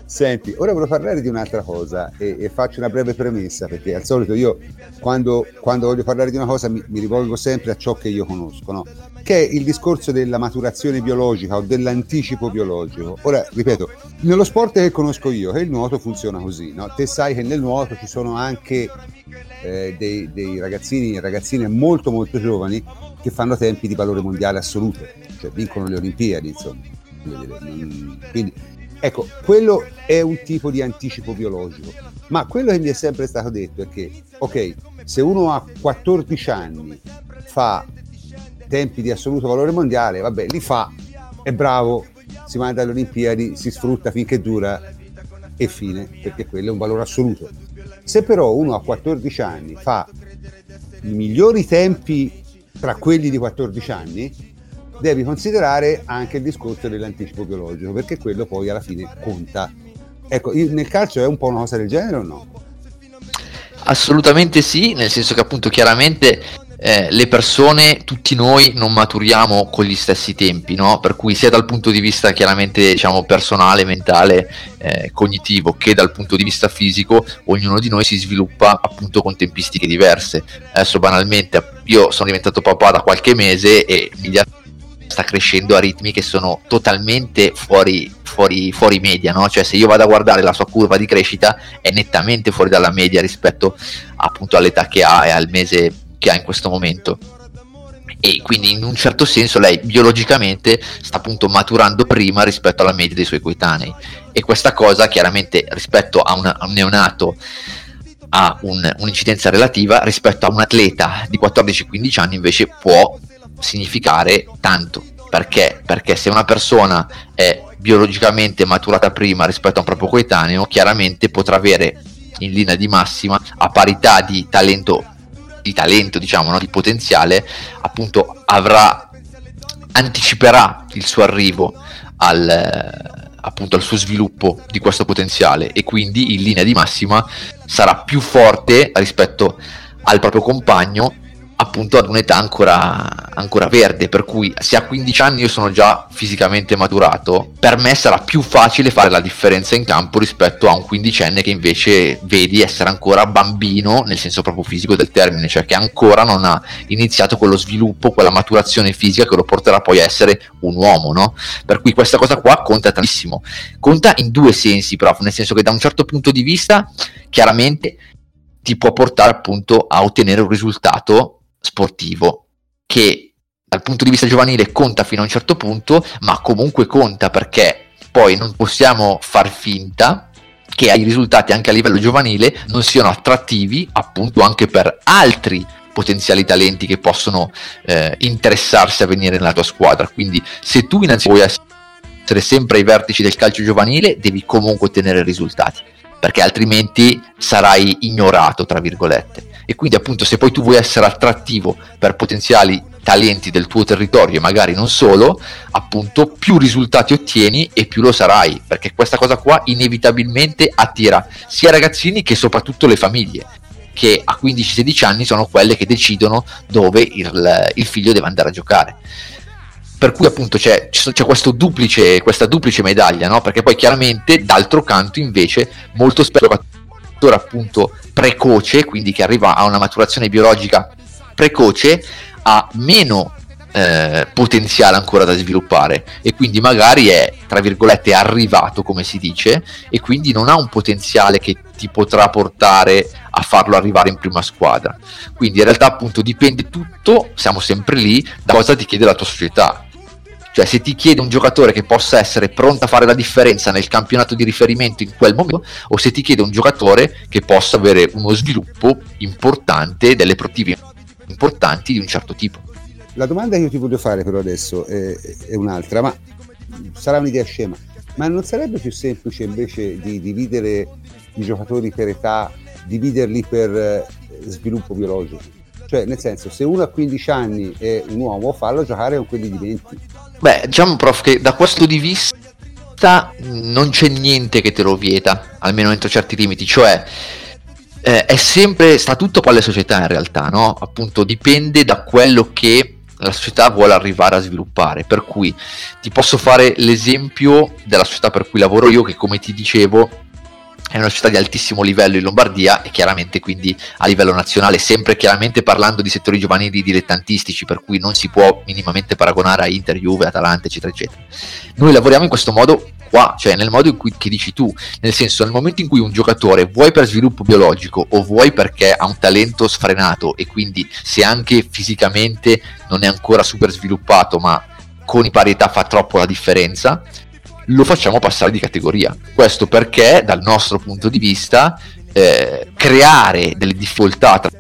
Senti, ora voglio parlare di un'altra cosa e, e, faccio una breve premessa perché al solito io quando, quando voglio parlare di una cosa mi, mi, rivolgo sempre a ciò che io conosco, no? che è il discorso della maturazione biologica o dell'anticipo biologico. Ora, ripeto, nello sport che conosco io, che il nuoto funziona così, no? te sai che nel nuoto ci sono anche eh, dei, dei ragazzini e ragazzine molto molto giovani che fanno tempi di valore mondiale assoluto cioè vincono le Olimpiadi, insomma. Quindi, ecco, quello è un tipo di anticipo biologico. Ma quello che mi è sempre stato detto è che, ok, se uno ha 14 anni, fa tempi di assoluto valore mondiale, vabbè, li fa, è bravo, si manda alle Olimpiadi, si sfrutta finché dura e fine, perché quello è un valore assoluto. Se però uno a 14 anni fa i migliori tempi tra quelli di 14 anni, devi considerare anche il discorso dell'anticipo biologico, perché quello poi alla fine conta. Ecco, nel calcio è un po' una cosa del genere o no? Assolutamente sì, nel senso che appunto chiaramente eh, le persone, tutti noi non maturiamo con gli stessi tempi, no? Per cui sia dal punto di vista chiaramente diciamo personale, mentale, eh, cognitivo, che dal punto di vista fisico, ognuno di noi si sviluppa appunto con tempistiche diverse. Adesso banalmente io sono diventato papà da qualche mese e immediatamente sta crescendo a ritmi che sono totalmente fuori, fuori, fuori media, no? cioè se io vado a guardare la sua curva di crescita è nettamente fuori dalla media rispetto appunto all'età che ha e al mese che ha in questo momento e quindi in un certo senso lei biologicamente sta appunto maturando prima rispetto alla media dei suoi coetanei e questa cosa chiaramente rispetto a, una, a un neonato ha un, un'incidenza relativa rispetto a un atleta di 14-15 anni invece può significare tanto. Perché? Perché se una persona è biologicamente maturata prima rispetto a un proprio coetaneo, chiaramente potrà avere in linea di massima, a parità di talento, di talento, diciamo, no? di potenziale, appunto avrà, anticiperà il suo arrivo al, appunto al suo sviluppo di questo potenziale e quindi in linea di massima sarà più forte rispetto al proprio compagno appunto ad un'età ancora, ancora, verde, per cui se a 15 anni io sono già fisicamente maturato, per me sarà più facile fare la differenza in campo rispetto a un quindicenne che invece vedi essere ancora bambino nel senso proprio fisico del termine, cioè che ancora non ha iniziato quello sviluppo, quella maturazione fisica che lo porterà poi a essere un uomo, no? Per cui questa cosa qua conta tantissimo. Conta in due sensi, prof, nel senso che da un certo punto di vista chiaramente ti può portare appunto a ottenere un risultato sportivo che dal punto di vista giovanile conta fino a un certo punto, ma comunque conta perché poi non possiamo far finta che i risultati anche a livello giovanile non siano attrattivi appunto anche per altri potenziali talenti che possono eh, interessarsi a venire nella tua squadra. Quindi se tu innanzitutto vuoi essere sempre ai vertici del calcio giovanile, devi comunque ottenere risultati, perché altrimenti sarai ignorato, tra virgolette e quindi appunto se poi tu vuoi essere attrattivo per potenziali talenti del tuo territorio e magari non solo, appunto più risultati ottieni e più lo sarai, perché questa cosa qua inevitabilmente attira sia ragazzini che soprattutto le famiglie che a 15-16 anni sono quelle che decidono dove il, il figlio deve andare a giocare per cui appunto c'è, c'è duplice, questa duplice medaglia, no? perché poi chiaramente d'altro canto invece molto spesso appunto precoce, quindi che arriva a una maturazione biologica precoce, ha meno eh, potenziale ancora da sviluppare e quindi magari è tra virgolette arrivato come si dice e quindi non ha un potenziale che ti potrà portare a farlo arrivare in prima squadra. Quindi in realtà appunto dipende tutto siamo sempre lì da cosa ti chiede la tua società cioè se ti chiede un giocatore che possa essere pronto a fare la differenza nel campionato di riferimento in quel momento o se ti chiede un giocatore che possa avere uno sviluppo importante delle protive importanti di un certo tipo la domanda che io ti voglio fare però adesso è, è un'altra, ma sarà un'idea scema, ma non sarebbe più semplice invece di dividere i giocatori per età, dividerli per eh, sviluppo biologico? Cioè, nel senso, se uno ha 15 anni è un uomo, fallo giocare con quelli di 20. Beh, diciamo, prof, che da questo di vista non c'è niente che te lo vieta, almeno entro certi limiti, cioè eh, è sempre, sta tutto con le società in realtà, no? Appunto, dipende da quello che la società vuole arrivare a sviluppare. Per cui ti posso fare l'esempio della società per cui lavoro io, che come ti dicevo è una società di altissimo livello in Lombardia e chiaramente quindi a livello nazionale, sempre chiaramente parlando di settori giovanili dilettantistici, per cui non si può minimamente paragonare a Inter, Juve, Atalanta, eccetera, eccetera. Noi lavoriamo in questo modo qua, cioè nel modo in cui che dici tu, nel senso nel momento in cui un giocatore vuoi per sviluppo biologico o vuoi perché ha un talento sfrenato e quindi se anche fisicamente non è ancora super sviluppato ma con i parità fa troppo la differenza, lo facciamo passare di categoria. Questo perché dal nostro punto di vista eh, creare delle difficoltà tra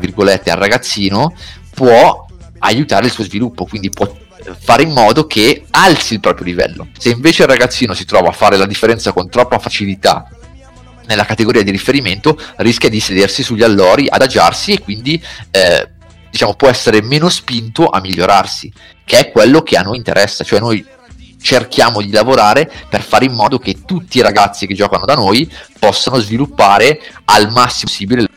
virgolette al ragazzino può aiutare il suo sviluppo, quindi può fare in modo che alzi il proprio livello. Se invece il ragazzino si trova a fare la differenza con troppa facilità nella categoria di riferimento, rischia di sedersi sugli allori, adagiarsi e quindi eh, diciamo, può essere meno spinto a migliorarsi, che è quello che a noi interessa, cioè noi cerchiamo di lavorare per fare in modo che tutti i ragazzi che giocano da noi possano sviluppare al massimo possibile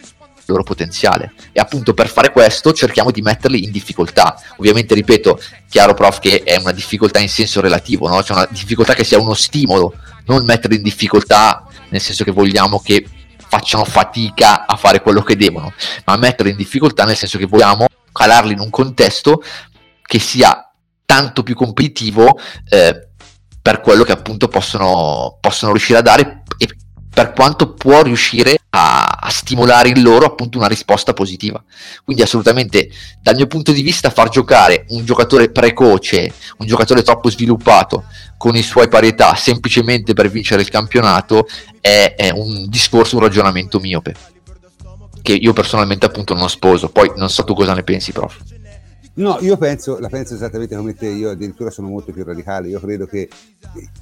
loro potenziale e appunto per fare questo cerchiamo di metterli in difficoltà ovviamente ripeto chiaro prof che è una difficoltà in senso relativo no? cioè una difficoltà che sia uno stimolo non metterli in difficoltà nel senso che vogliamo che facciano fatica a fare quello che devono ma metterli in difficoltà nel senso che vogliamo calarli in un contesto che sia tanto più competitivo eh, per quello che appunto possono, possono riuscire a dare e per quanto può riuscire a, a, stimolare in loro appunto una risposta positiva. Quindi assolutamente dal mio punto di vista far giocare un giocatore precoce, un giocatore troppo sviluppato con i suoi parità semplicemente per vincere il campionato è, è un discorso, un ragionamento miope che io personalmente appunto non sposo. Poi non so tu cosa ne pensi, prof. No, io penso, la penso esattamente come te, io addirittura sono molto più radicale, io credo che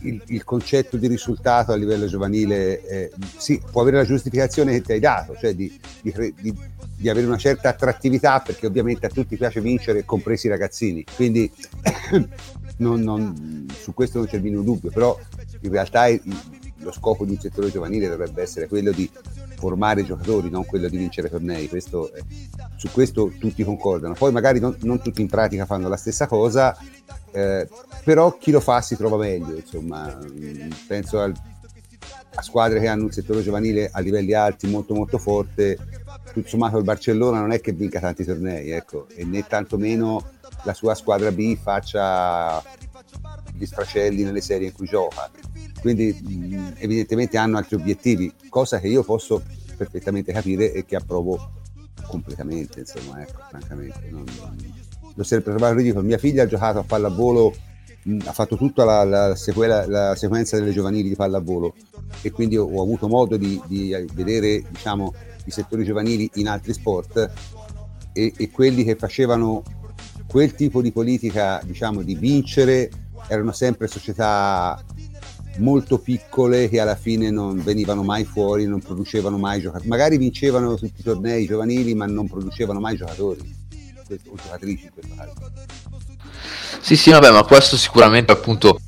il, il concetto di risultato a livello giovanile eh, sì, può avere la giustificazione che ti hai dato, cioè di, di, di, di, avere una certa attrattività perché ovviamente a tutti piace vincere, compresi i ragazzini, quindi non, non, su questo non c'è il minimo dubbio, però in realtà il, lo scopo di un settore giovanile dovrebbe essere quello di formare giocatori, non quello di vincere tornei. Questo, eh, su questo tutti concordano. Poi magari non, non, tutti in pratica fanno la stessa cosa, eh, però chi lo fa si trova meglio. Insomma, mm, penso al, a squadre che hanno un settore giovanile a livelli alti molto molto forte. Tutto sommato il Barcellona non è che vinca tanti tornei, ecco, e né tantomeno la sua squadra B faccia gli sfracelli nelle serie in cui gioca quindi evidentemente hanno altri obiettivi, cosa che io posso perfettamente capire e che approvo completamente, insomma, ecco, francamente. Non. L'ho sempre trovato ridicolo. Mia figlia ha giocato a pallavolo, mh, ha fatto tutta la, la, sequela, la, sequenza delle giovanili di pallavolo e quindi ho, ho avuto modo di, di vedere diciamo, i settori giovanili in altri sport e, e quelli che facevano quel tipo di politica, diciamo, di vincere erano sempre società molto piccole che alla fine non venivano mai fuori, non producevano mai giocatori. Magari vincevano tutti i tornei giovanili, ma non producevano mai giocatori o giocatrici in questo caso. Sì, sì, vabbè, ma questo sicuramente appunto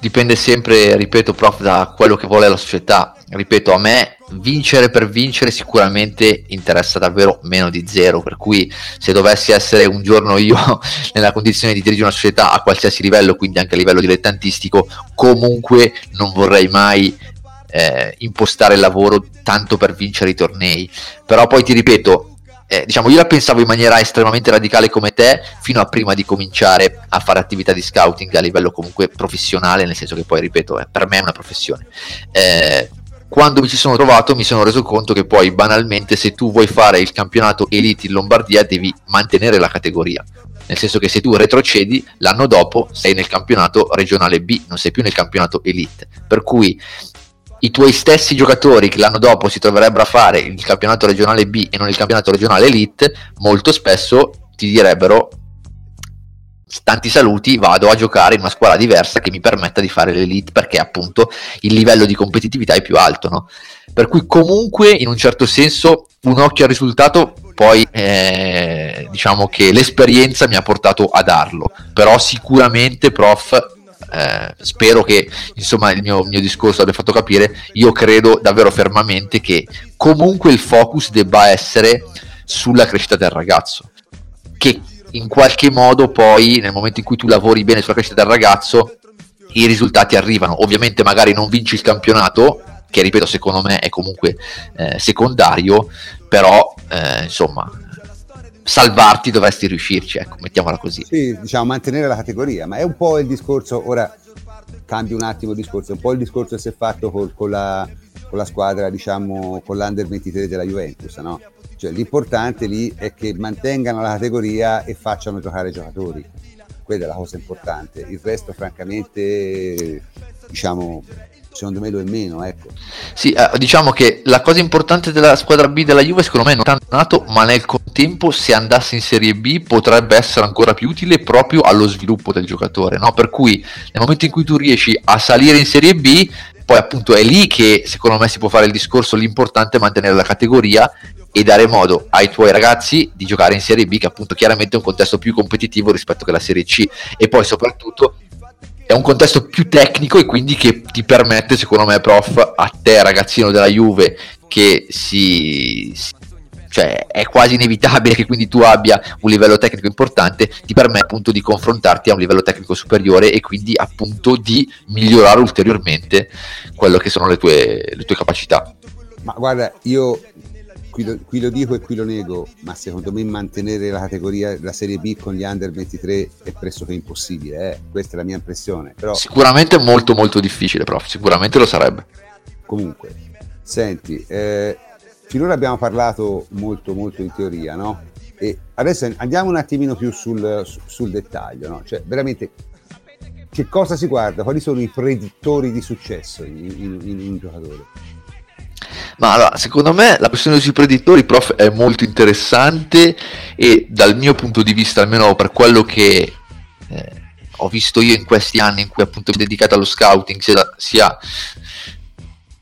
dipende sempre, ripeto, prof, da quello che vuole la società. Ripeto, a me vincere per vincere sicuramente interessa davvero meno di zero, per cui se dovessi essere un giorno io nella condizione di dirigere una società a qualsiasi livello, quindi anche a livello dilettantistico, comunque non vorrei mai eh, impostare il lavoro tanto per vincere i tornei. Però poi ti ripeto, eh, diciamo, io la pensavo in maniera estremamente radicale come te fino a prima di cominciare a fare attività di scouting a livello comunque professionale, nel senso che poi, ripeto, eh, per me è una professione. Eh, quando mi ci sono trovato mi sono reso conto che poi banalmente se tu vuoi fare il campionato elite in Lombardia devi mantenere la categoria nel senso che se tu retrocedi l'anno dopo sei nel campionato regionale B non sei più nel campionato elite per cui i tuoi stessi giocatori che l'anno dopo si troverebbero a fare il campionato regionale B e non il campionato regionale elite molto spesso ti direbbero tanti saluti, vado a giocare in una squadra diversa che mi permetta di fare l'elite perché appunto il livello di competitività è più alto, no? Per cui comunque in un certo senso un occhio al risultato poi eh, diciamo che l'esperienza mi ha portato a darlo, però sicuramente prof eh, spero che insomma il mio, mio, discorso abbia fatto capire, io credo davvero fermamente che comunque il focus debba essere sulla crescita del ragazzo, che in qualche modo poi nel momento in cui tu lavori bene sulla crescita del ragazzo i risultati arrivano. Ovviamente magari non vinci il campionato, che ripeto secondo me è comunque eh, secondario, però eh, insomma salvarti dovresti riuscirci, ecco, mettiamola così. Sì, diciamo mantenere la categoria, ma è un po' il discorso, ora cambio un attimo il discorso, è un po' il discorso che si è fatto col, con, la, con la squadra, diciamo, con l'Under 23 della Juventus, no? Cioè, l'importante lì è che mantengano la categoria e facciano giocare i giocatori. Quella è la cosa importante. Il resto, francamente, diciamo, secondo me lo è meno. Ecco. Sì, eh, diciamo che la cosa importante della squadra B della Juve, secondo me, non è nato, ma nel contempo, se andasse in Serie B, potrebbe essere ancora più utile proprio allo sviluppo del giocatore. No? Per cui, nel momento in cui tu riesci a salire in Serie B, poi appunto è lì che secondo me si può fare il discorso l'importante è mantenere la categoria e dare modo ai tuoi ragazzi di giocare in Serie B, che appunto chiaramente è un contesto più competitivo rispetto che la Serie C, e poi soprattutto è un contesto più tecnico e quindi che ti permette, secondo me, prof, a te ragazzino della Juve, che si, cioè è quasi inevitabile che quindi tu abbia un livello tecnico importante, ti permette appunto di confrontarti a un livello tecnico superiore e quindi appunto di migliorare ulteriormente quello che sono le tue, le tue capacità. Ma guarda, io qui lo, qui lo, dico e qui lo nego, ma secondo me mantenere la categoria, la Serie B con gli under 23 è pressoché impossibile, eh? questa è la mia impressione. Però... Sicuramente molto molto difficile, prof, sicuramente lo sarebbe. Comunque, senti, eh, finora abbiamo parlato molto molto in teoria, no? E adesso andiamo un attimino più sul, sul dettaglio, no? Cioè, veramente, che cosa si guarda? Quali sono i predittori di successo in, in, in un giocatore? Ma allora, secondo me la questione sui predittori, prof, è molto interessante e dal mio punto di vista, almeno per quello che eh, ho visto io in questi anni in cui appunto mi ho dedicato allo scouting, sia, sia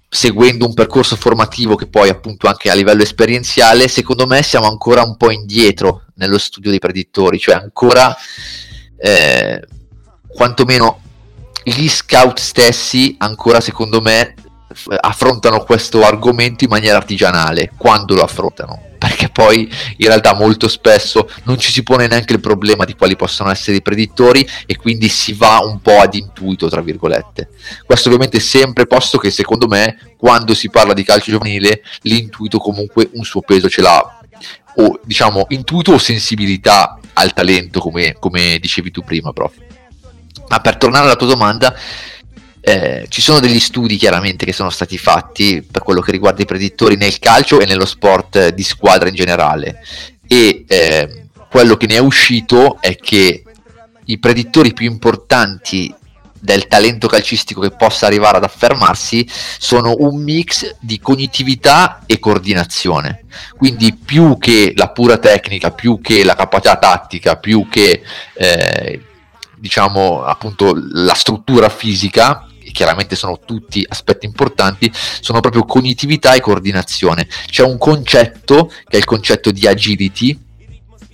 seguendo un percorso formativo che poi appunto anche a livello esperienziale, secondo me siamo ancora un po' indietro nello studio dei predittori, cioè ancora eh, quantomeno gli scout stessi ancora secondo me affrontano questo argomento in maniera artigianale quando lo affrontano. Perché poi in realtà molto spesso non ci si pone neanche il problema di quali possono essere i predittori e quindi si va un po' ad intuito tra virgolette. Questo ovviamente sempre posto che secondo me quando si parla di calcio giovanile l'intuito comunque un suo peso ce l'ha. O diciamo intuito o sensibilità al talento come, come dicevi tu prima prof. Ma per tornare alla tua domanda eh, ci sono degli studi chiaramente che sono stati fatti per quello che riguarda i predittori nel calcio e nello sport di squadra in generale e eh, quello che ne è uscito è che i predittori più importanti del talento calcistico che possa arrivare ad affermarsi sono un mix di cognitività e coordinazione. Quindi più che la pura tecnica, più che la capacità tattica, più che eh, diciamo appunto la struttura fisica, chiaramente sono tutti aspetti importanti, sono proprio cognitività e coordinazione. C'è un concetto che è il concetto di agility,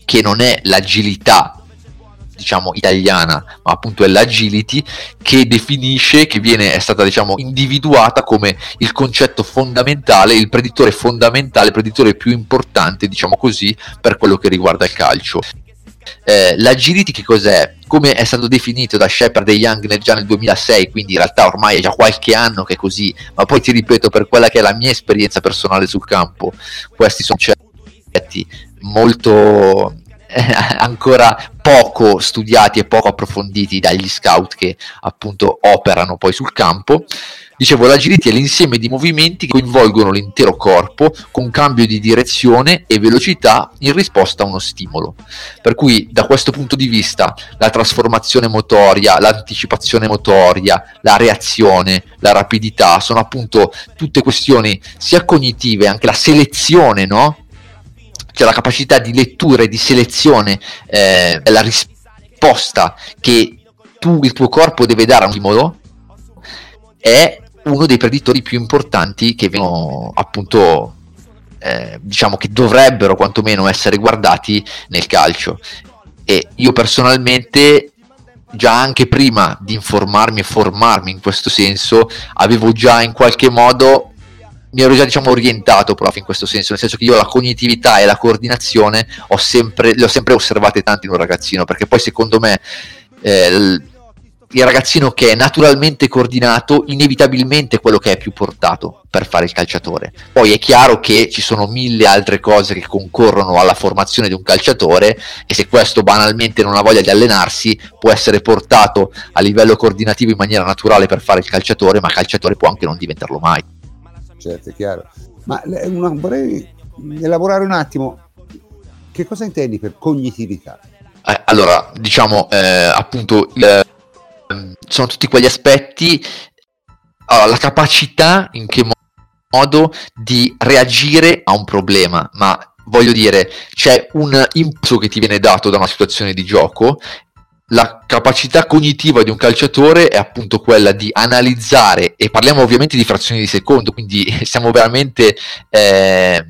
che non è l'agilità diciamo italiana, ma appunto è l'agility che definisce, che viene, è stata diciamo individuata come il concetto fondamentale, il predittore fondamentale, il predittore più importante, diciamo così, per quello che riguarda il calcio. Eh, l'agility che cos'è? Come è stato definito da Shepard e Young già nel 2006, quindi in realtà ormai è già qualche anno che è così, ma poi ti ripeto per quella che è la mia esperienza personale sul campo, questi sono concetti molto eh, ancora poco studiati e poco approfonditi dagli scout che appunto operano poi sul campo. Dicevo, l'agility è l'insieme di movimenti che coinvolgono l'intero corpo con cambio di direzione e velocità in risposta a uno stimolo. Per cui da questo punto di vista la trasformazione motoria, l'anticipazione motoria, la reazione, la rapidità sono appunto tutte questioni sia cognitive, anche la selezione, no? Cioè la capacità di lettura e di selezione eh, della risposta che tu, il tuo corpo deve dare a un stimolo è uno dei preditori più importanti che vengono appunto eh, diciamo che dovrebbero quantomeno essere guardati nel calcio. E io personalmente già anche prima di informarmi e formarmi in questo senso avevo già in qualche modo mi ero già diciamo orientato proprio in questo senso nel senso che io la cognitività e la coordinazione ho sempre, le ho sempre osservate tanto in un ragazzino perché poi secondo me eh, il ragazzino che è naturalmente coordinato, inevitabilmente quello che è più portato per fare il calciatore. Poi è chiaro che ci sono mille altre cose che concorrono alla formazione di un calciatore e se questo banalmente non ha voglia di allenarsi può essere portato a livello coordinativo in maniera naturale per fare il calciatore, ma calciatore può anche non diventarlo mai. Certo, è chiaro. Ma una, vorrei elaborare un attimo che cosa intendi per cognitività? Eh, allora, diciamo eh, appunto il sono tutti quegli aspetti, allora, la capacità in che modo di reagire a un problema, ma voglio dire, c'è un impulso che ti viene dato da una situazione di gioco la capacità cognitiva di un calciatore è appunto quella di analizzare, e parliamo ovviamente di frazioni di secondo, quindi siamo veramente eh,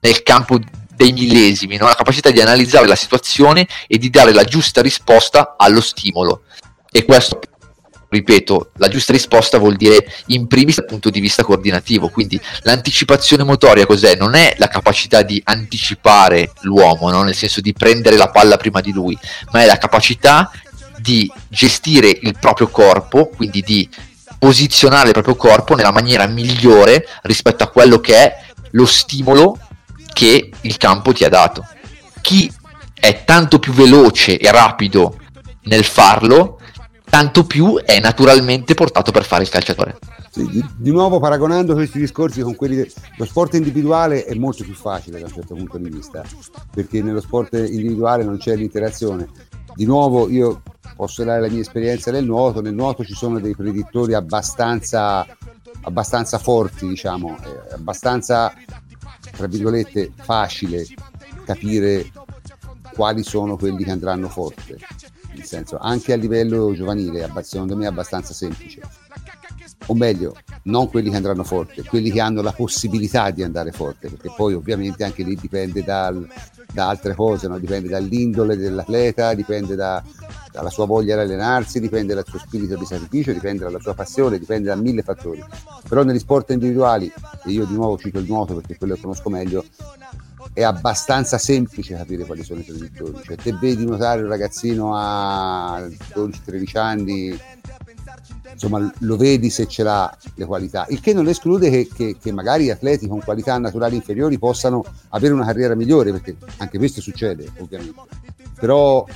nel campo dei millesimi, no? la capacità di analizzare la situazione e di dare la giusta risposta allo stimolo. E questo, ripeto, la giusta risposta vuol dire in primis dal punto di vista coordinativo, quindi l'anticipazione motoria cos'è? Non è la capacità di anticipare l'uomo, no? nel senso di prendere la palla prima di lui, ma è la capacità di gestire il proprio corpo, quindi di posizionare il proprio corpo nella maniera migliore rispetto a quello che è lo stimolo che il campo ti ha dato. Chi è tanto più veloce e rapido nel farlo tanto più è naturalmente portato per fare il calciatore. Sì, di, di, nuovo paragonando questi discorsi con quelli dello sport individuale è molto più facile da un certo punto di vista, perché nello sport individuale non c'è l'interazione. Di nuovo io posso dare la mia esperienza nel nuoto, nel nuoto ci sono dei predittori abbastanza, abbastanza forti, diciamo, è abbastanza, tra virgolette, facile capire quali sono quelli che andranno forte nel senso anche a livello giovanile secondo me è abbastanza semplice o meglio non quelli che andranno forte quelli che hanno la possibilità di andare forte perché poi ovviamente anche lì dipende dal, da altre cose no? dipende dall'indole dell'atleta dipende da, dalla sua voglia di allenarsi dipende dal suo spirito di sacrificio dipende dalla sua passione dipende da mille fattori però negli sport individuali e io di nuovo cito il nuoto perché quello che conosco meglio è abbastanza semplice capire quali sono i produttori. Cioè, te vedi nuotare un ragazzino a 12-13 anni, insomma, lo vedi se ce l'ha le qualità, il che non esclude che, che, che magari atleti con qualità naturali inferiori possano avere una carriera migliore, perché anche questo succede, ovviamente. Però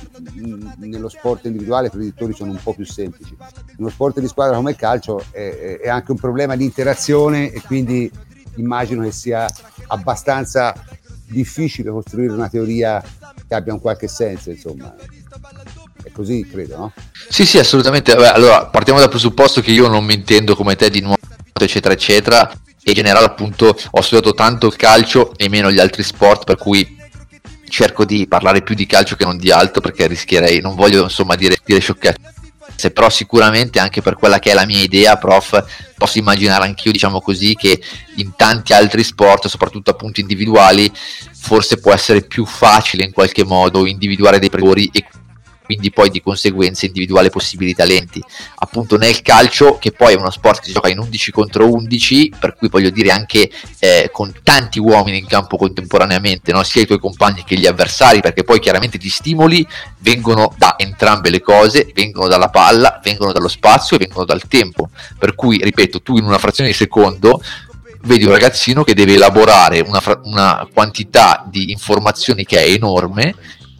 nello sport individuale i predittori sono un po' più semplici. Nello sport di squadra come il calcio è, è anche un problema di interazione e quindi immagino che sia abbastanza difficile costruire una teoria che abbia un qualche senso, insomma. È così, credo, no? Sì, sì, assolutamente. Beh, allora, partiamo dal presupposto che io non mi intendo come te di nuovo, eccetera, eccetera. E in generale, appunto, ho studiato tanto il calcio e meno gli altri sport, per cui cerco di parlare più di calcio che non di altro, perché rischierei, non voglio insomma dire, dire sciocchezze se però sicuramente anche per quella che è la mia idea, prof, posso immaginare anch'io, diciamo così, che in tanti altri sport, soprattutto appunto individuali, forse può essere più facile in qualche modo individuare dei predatori e quindi poi di conseguenza individuare possibili talenti. Appunto nel calcio, che poi è uno sport che si gioca in 11 contro 11, per cui voglio dire anche eh, con tanti uomini in campo contemporaneamente, no? sia i tuoi compagni che gli avversari, perché poi chiaramente gli stimoli vengono da entrambe le cose, vengono dalla palla, vengono dallo spazio e vengono dal tempo. Per cui, ripeto, tu in una frazione di secondo vedi un ragazzino che deve elaborare una, una quantità di informazioni che è enorme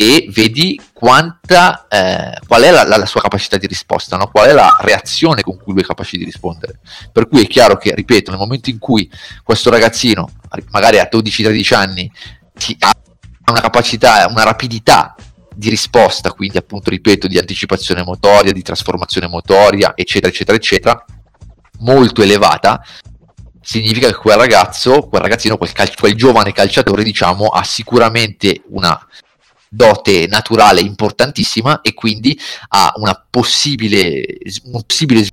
e vedi quanta, eh, qual è la, la, sua capacità di risposta, no? qual è la reazione con cui lui è capace di rispondere. Per cui è chiaro che, ripeto, nel momento in cui questo ragazzino, magari a 12-13 anni, ha una capacità, una rapidità di risposta, quindi appunto, ripeto, di anticipazione motoria, di trasformazione motoria, eccetera, eccetera, eccetera, molto elevata, significa che quel ragazzo, quel ragazzino, quel, cal- quel giovane calciatore, diciamo, ha sicuramente una dote naturale importantissima e quindi ha possibile, un possibile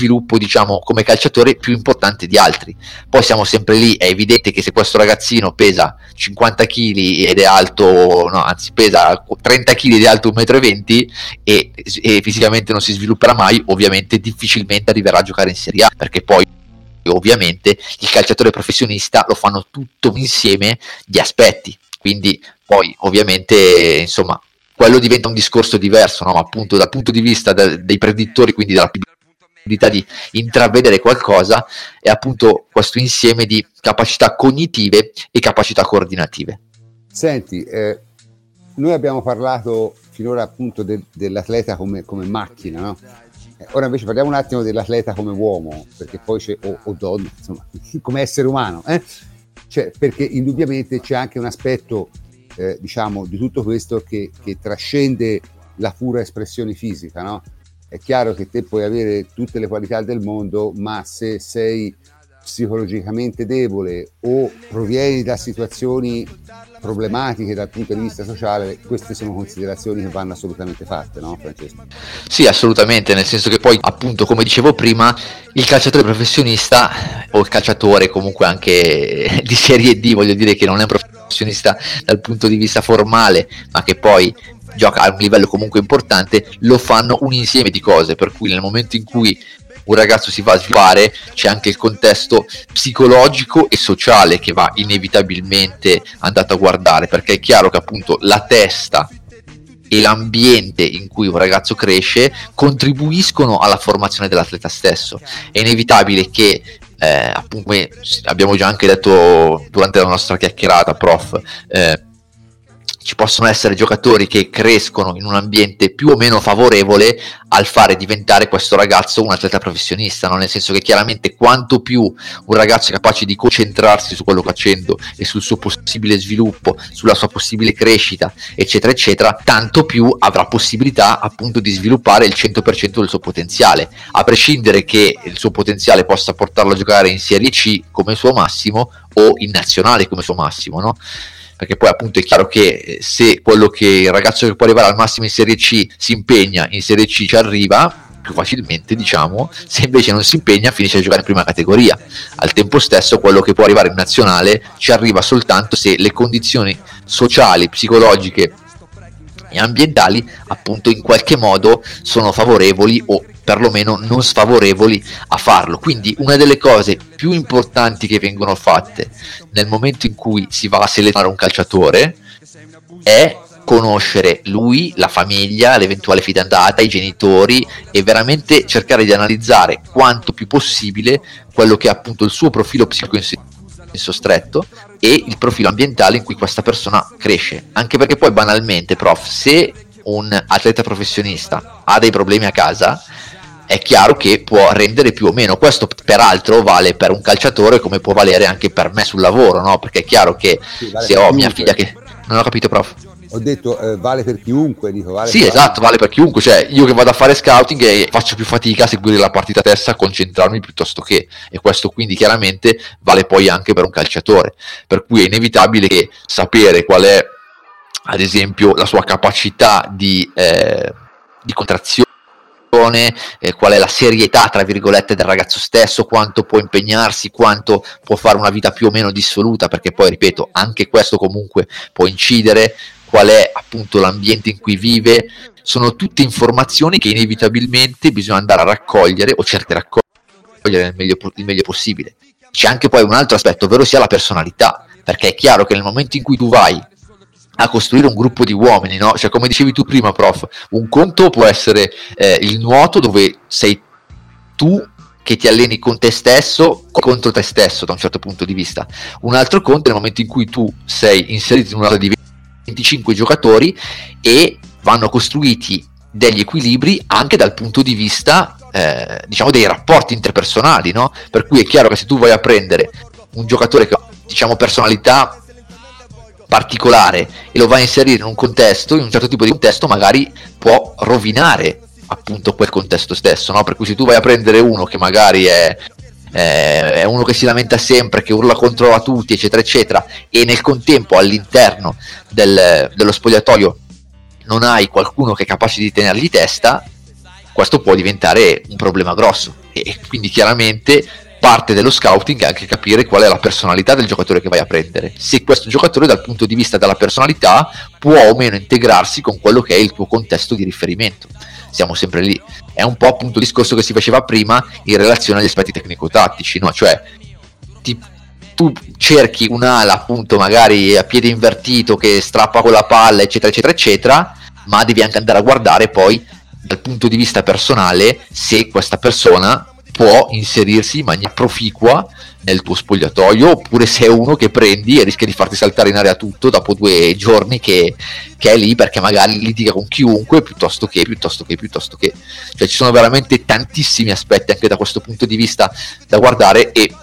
sviluppo diciamo come calciatore più importante di altri. Poi siamo sempre lì è evidente che se questo ragazzino pesa 50 kg ed è alto no anzi pesa 30 kg ed è alto 1,20 m e, e fisicamente non si svilupperà mai ovviamente difficilmente arriverà a giocare in Serie A perché poi ovviamente il calciatore professionista lo fanno tutto insieme di aspetti. Quindi poi ovviamente insomma quello diventa un discorso diverso no? appunto dal punto di vista de- dei predittori quindi dalla possibilità di intravedere qualcosa è appunto questo insieme di capacità cognitive e capacità coordinative senti eh, noi abbiamo parlato finora appunto de- dell'atleta come, come macchina no? Eh, ora invece parliamo un attimo dell'atleta come uomo perché poi c'è o, o donna insomma come essere umano eh? cioè, perché indubbiamente c'è anche un aspetto, eh, diciamo, di tutto questo che, che, trascende la pura espressione fisica, no? È chiaro che te puoi avere tutte le qualità del mondo, ma se sei psicologicamente debole o provieni da situazioni problematiche dal punto di vista sociale, queste sono considerazioni che vanno assolutamente fatte, no Francesco? Sì, assolutamente, nel senso che poi appunto come dicevo prima, il calciatore professionista o il calciatore comunque anche di serie D, voglio dire che non è un professionista dal punto di vista formale, ma che poi gioca a un livello comunque importante, lo fanno un insieme di cose, per cui nel momento in cui un ragazzo si va a sviluppare, c'è anche il contesto psicologico e sociale che va inevitabilmente andato a guardare, perché è chiaro che appunto la testa e l'ambiente in cui un ragazzo cresce contribuiscono alla formazione dell'atleta stesso. È inevitabile che eh, appunto, abbiamo già anche detto durante la nostra chiacchierata, prof, eh, ci possono essere giocatori che crescono in un ambiente più o meno favorevole al fare diventare questo ragazzo un atleta professionista, no? nel senso che chiaramente quanto più un ragazzo è capace di concentrarsi su quello che facendo e sul suo possibile sviluppo, sulla sua possibile crescita, eccetera, eccetera, tanto più avrà possibilità appunto di sviluppare il 100% del suo potenziale, a prescindere che il suo potenziale possa portarlo a giocare in Serie C come suo massimo o in nazionale come suo massimo, no? Perché poi appunto è chiaro che eh, se quello che il ragazzo che può arrivare al massimo in Serie C si impegna, in Serie C ci arriva più facilmente, diciamo, se invece non si impegna finisce a giocare in prima categoria. Al tempo stesso quello che può arrivare in nazionale ci arriva soltanto se le condizioni sociali, psicologiche ambientali appunto in qualche modo sono favorevoli o perlomeno non sfavorevoli a farlo. Quindi una delle cose più importanti che vengono fatte nel momento in cui si va a selezionare un calciatore è conoscere lui, la famiglia, l'eventuale fidanzata, i genitori e veramente cercare di analizzare quanto più possibile quello che è appunto il suo profilo psico in senso stretto e il profilo ambientale in cui questa persona cresce. Anche perché poi banalmente, prof, se un atleta professionista ha dei problemi a casa, è chiaro che può rendere più o meno. Questo peraltro vale per un calciatore come può valere anche per me sul lavoro, no? Perché è chiaro che sì, vale se ho mia figlia che... Non ho capito, prof. Ho detto eh, vale per chiunque, dico, vale Sì, per esatto, vale per chiunque. Cioè, io che vado a fare scouting e faccio più fatica a seguire la partita testa, a concentrarmi piuttosto che. E questo quindi chiaramente vale poi anche per un calciatore. Per cui è inevitabile che sapere qual è, ad esempio, la sua capacità di, eh, di contrazione eh, qual è la serietà, tra virgolette, del ragazzo stesso, quanto può impegnarsi, quanto può fare una vita più o meno dissoluta, perché poi, ripeto, anche questo comunque può incidere, qual è appunto l'ambiente in cui vive, sono tutte informazioni che inevitabilmente bisogna andare a raccogliere o cercare di raccogliere il meglio, il meglio possibile. C'è anche poi un altro aspetto, ovvero sia la personalità, perché è chiaro che nel momento in cui tu vai a costruire un gruppo di uomini, no? Cioè, come dicevi tu prima, prof, un conto può essere eh, il nuoto dove sei tu che ti alleni con te stesso contro te stesso da un certo punto di vista. Un altro conto è nel momento in cui tu sei inserito in una di 25 giocatori e vanno costruiti degli equilibri anche dal punto di vista eh, diciamo dei rapporti interpersonali, no? Per cui è chiaro che se tu vai a prendere un giocatore che ha diciamo personalità particolare e lo vai a inserire in un contesto, in un certo tipo di contesto, magari può rovinare appunto quel contesto stesso, no? Per cui se tu vai a prendere uno che magari è, è uno che si lamenta sempre, che urla contro a tutti, eccetera, eccetera, e nel contempo all'interno del, dello spogliatoio non hai qualcuno che è capace di tenergli testa, questo può diventare un problema grosso. E quindi chiaramente parte dello scouting è anche capire qual è la personalità del giocatore che vai a prendere. Se questo giocatore dal punto di vista della personalità può o meno integrarsi con quello che è il tuo contesto di riferimento. Siamo sempre lì. È un po' appunto il discorso che si faceva prima in relazione agli aspetti tecnico-tattici, no? Cioè, ti, tu cerchi un'ala appunto magari a piede invertito che strappa con la palla, eccetera, eccetera, eccetera, ma devi anche andare a guardare poi dal punto di vista personale se questa persona può inserirsi in maniera proficua nel tuo spogliatoio oppure se è uno che prendi e rischia di farti saltare in aria tutto dopo due giorni che, che è lì perché magari litiga con chiunque piuttosto che, piuttosto che, piuttosto che. Cioè ci sono veramente tantissimi aspetti anche da questo punto di vista da guardare e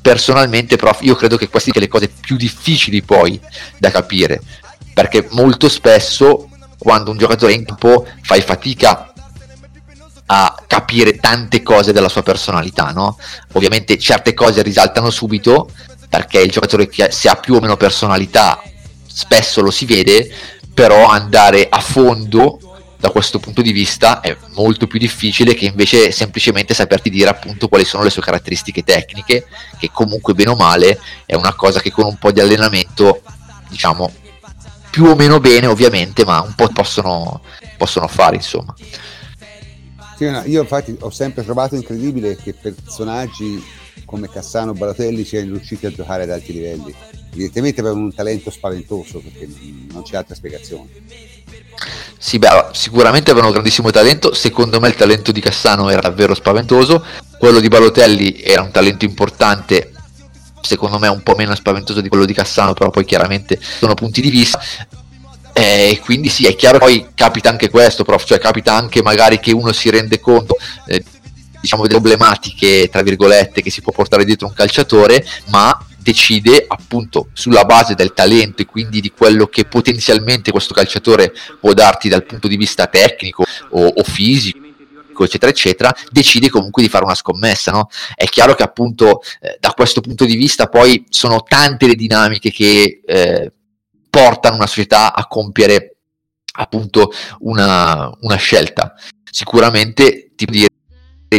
personalmente prof io credo che queste siano le cose più difficili poi da capire perché molto spesso quando un giocatore è in campo fai fatica a capire tante cose della sua personalità, no? Ovviamente certe cose risaltano subito perché il giocatore che se ha più o meno personalità spesso lo si vede, però andare a fondo da questo punto di vista è molto più difficile che invece semplicemente saperti dire appunto quali sono le sue caratteristiche tecniche, che comunque bene o male è una cosa che con un po' di allenamento diciamo più o meno bene ovviamente, ma un po' possono, possono fare insomma. Sì, no, io infatti ho sempre trovato incredibile che personaggi come Cassano Balotelli siano riusciti a giocare ad alti livelli. Evidentemente avevano un talento spaventoso perché non c'è altra spiegazione. Sì, beh, sicuramente avevano grandissimo talento. Secondo me il talento di Cassano era davvero spaventoso. Quello di Balotelli era un talento importante, secondo me un po' meno spaventoso di quello di Cassano, però poi chiaramente sono punti di vista. E eh, quindi sì, è chiaro, poi capita anche questo, prof, cioè capita anche magari che uno si rende conto eh, diciamo delle problematiche, tra virgolette, che si può portare dietro un calciatore, ma decide appunto sulla base del talento e quindi di quello che potenzialmente questo calciatore può darti dal punto di vista tecnico o, o fisico eccetera eccetera decide comunque di fare una scommessa no? è chiaro che appunto eh, da questo punto di vista poi sono tante le dinamiche che eh, portano una società a compiere appunto una, una scelta. Sicuramente ti dire,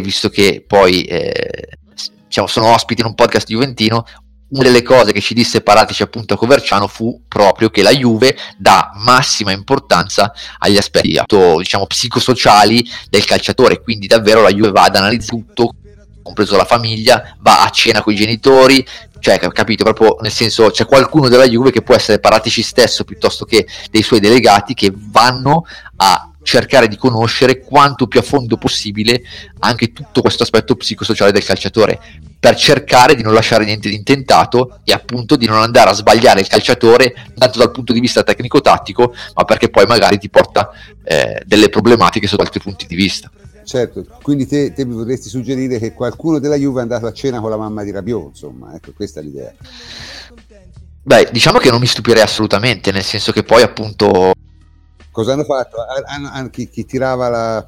visto che poi eh, diciamo, sono ospiti in un podcast juventino, una delle cose che ci disse Paratici appunto a Coverciano fu proprio che la Juve dà massima importanza agli aspetti diciamo, psicosociali del calciatore, quindi davvero la Juve va ad analizzare tutto, compreso la famiglia, va a cena con i genitori, cioè capito proprio nel senso c'è qualcuno della Juve che può essere Paratici stesso piuttosto che dei suoi delegati che vanno a cercare di conoscere quanto più a fondo possibile anche tutto questo aspetto psicosociale del calciatore per cercare di non lasciare niente di intentato e appunto di non andare a sbagliare il calciatore tanto dal punto di vista tecnico-tattico ma perché poi magari ti porta eh, delle problematiche sotto altri punti di vista Certo, quindi te, te, mi vorresti suggerire che qualcuno della Juve è andato a cena con la mamma di Rabiot, insomma, ecco, questa è l'idea. Beh, diciamo che non mi stupirei assolutamente, nel senso che poi appunto... Cosa hanno fatto? Hanno, hanno, chi, chi, tirava la,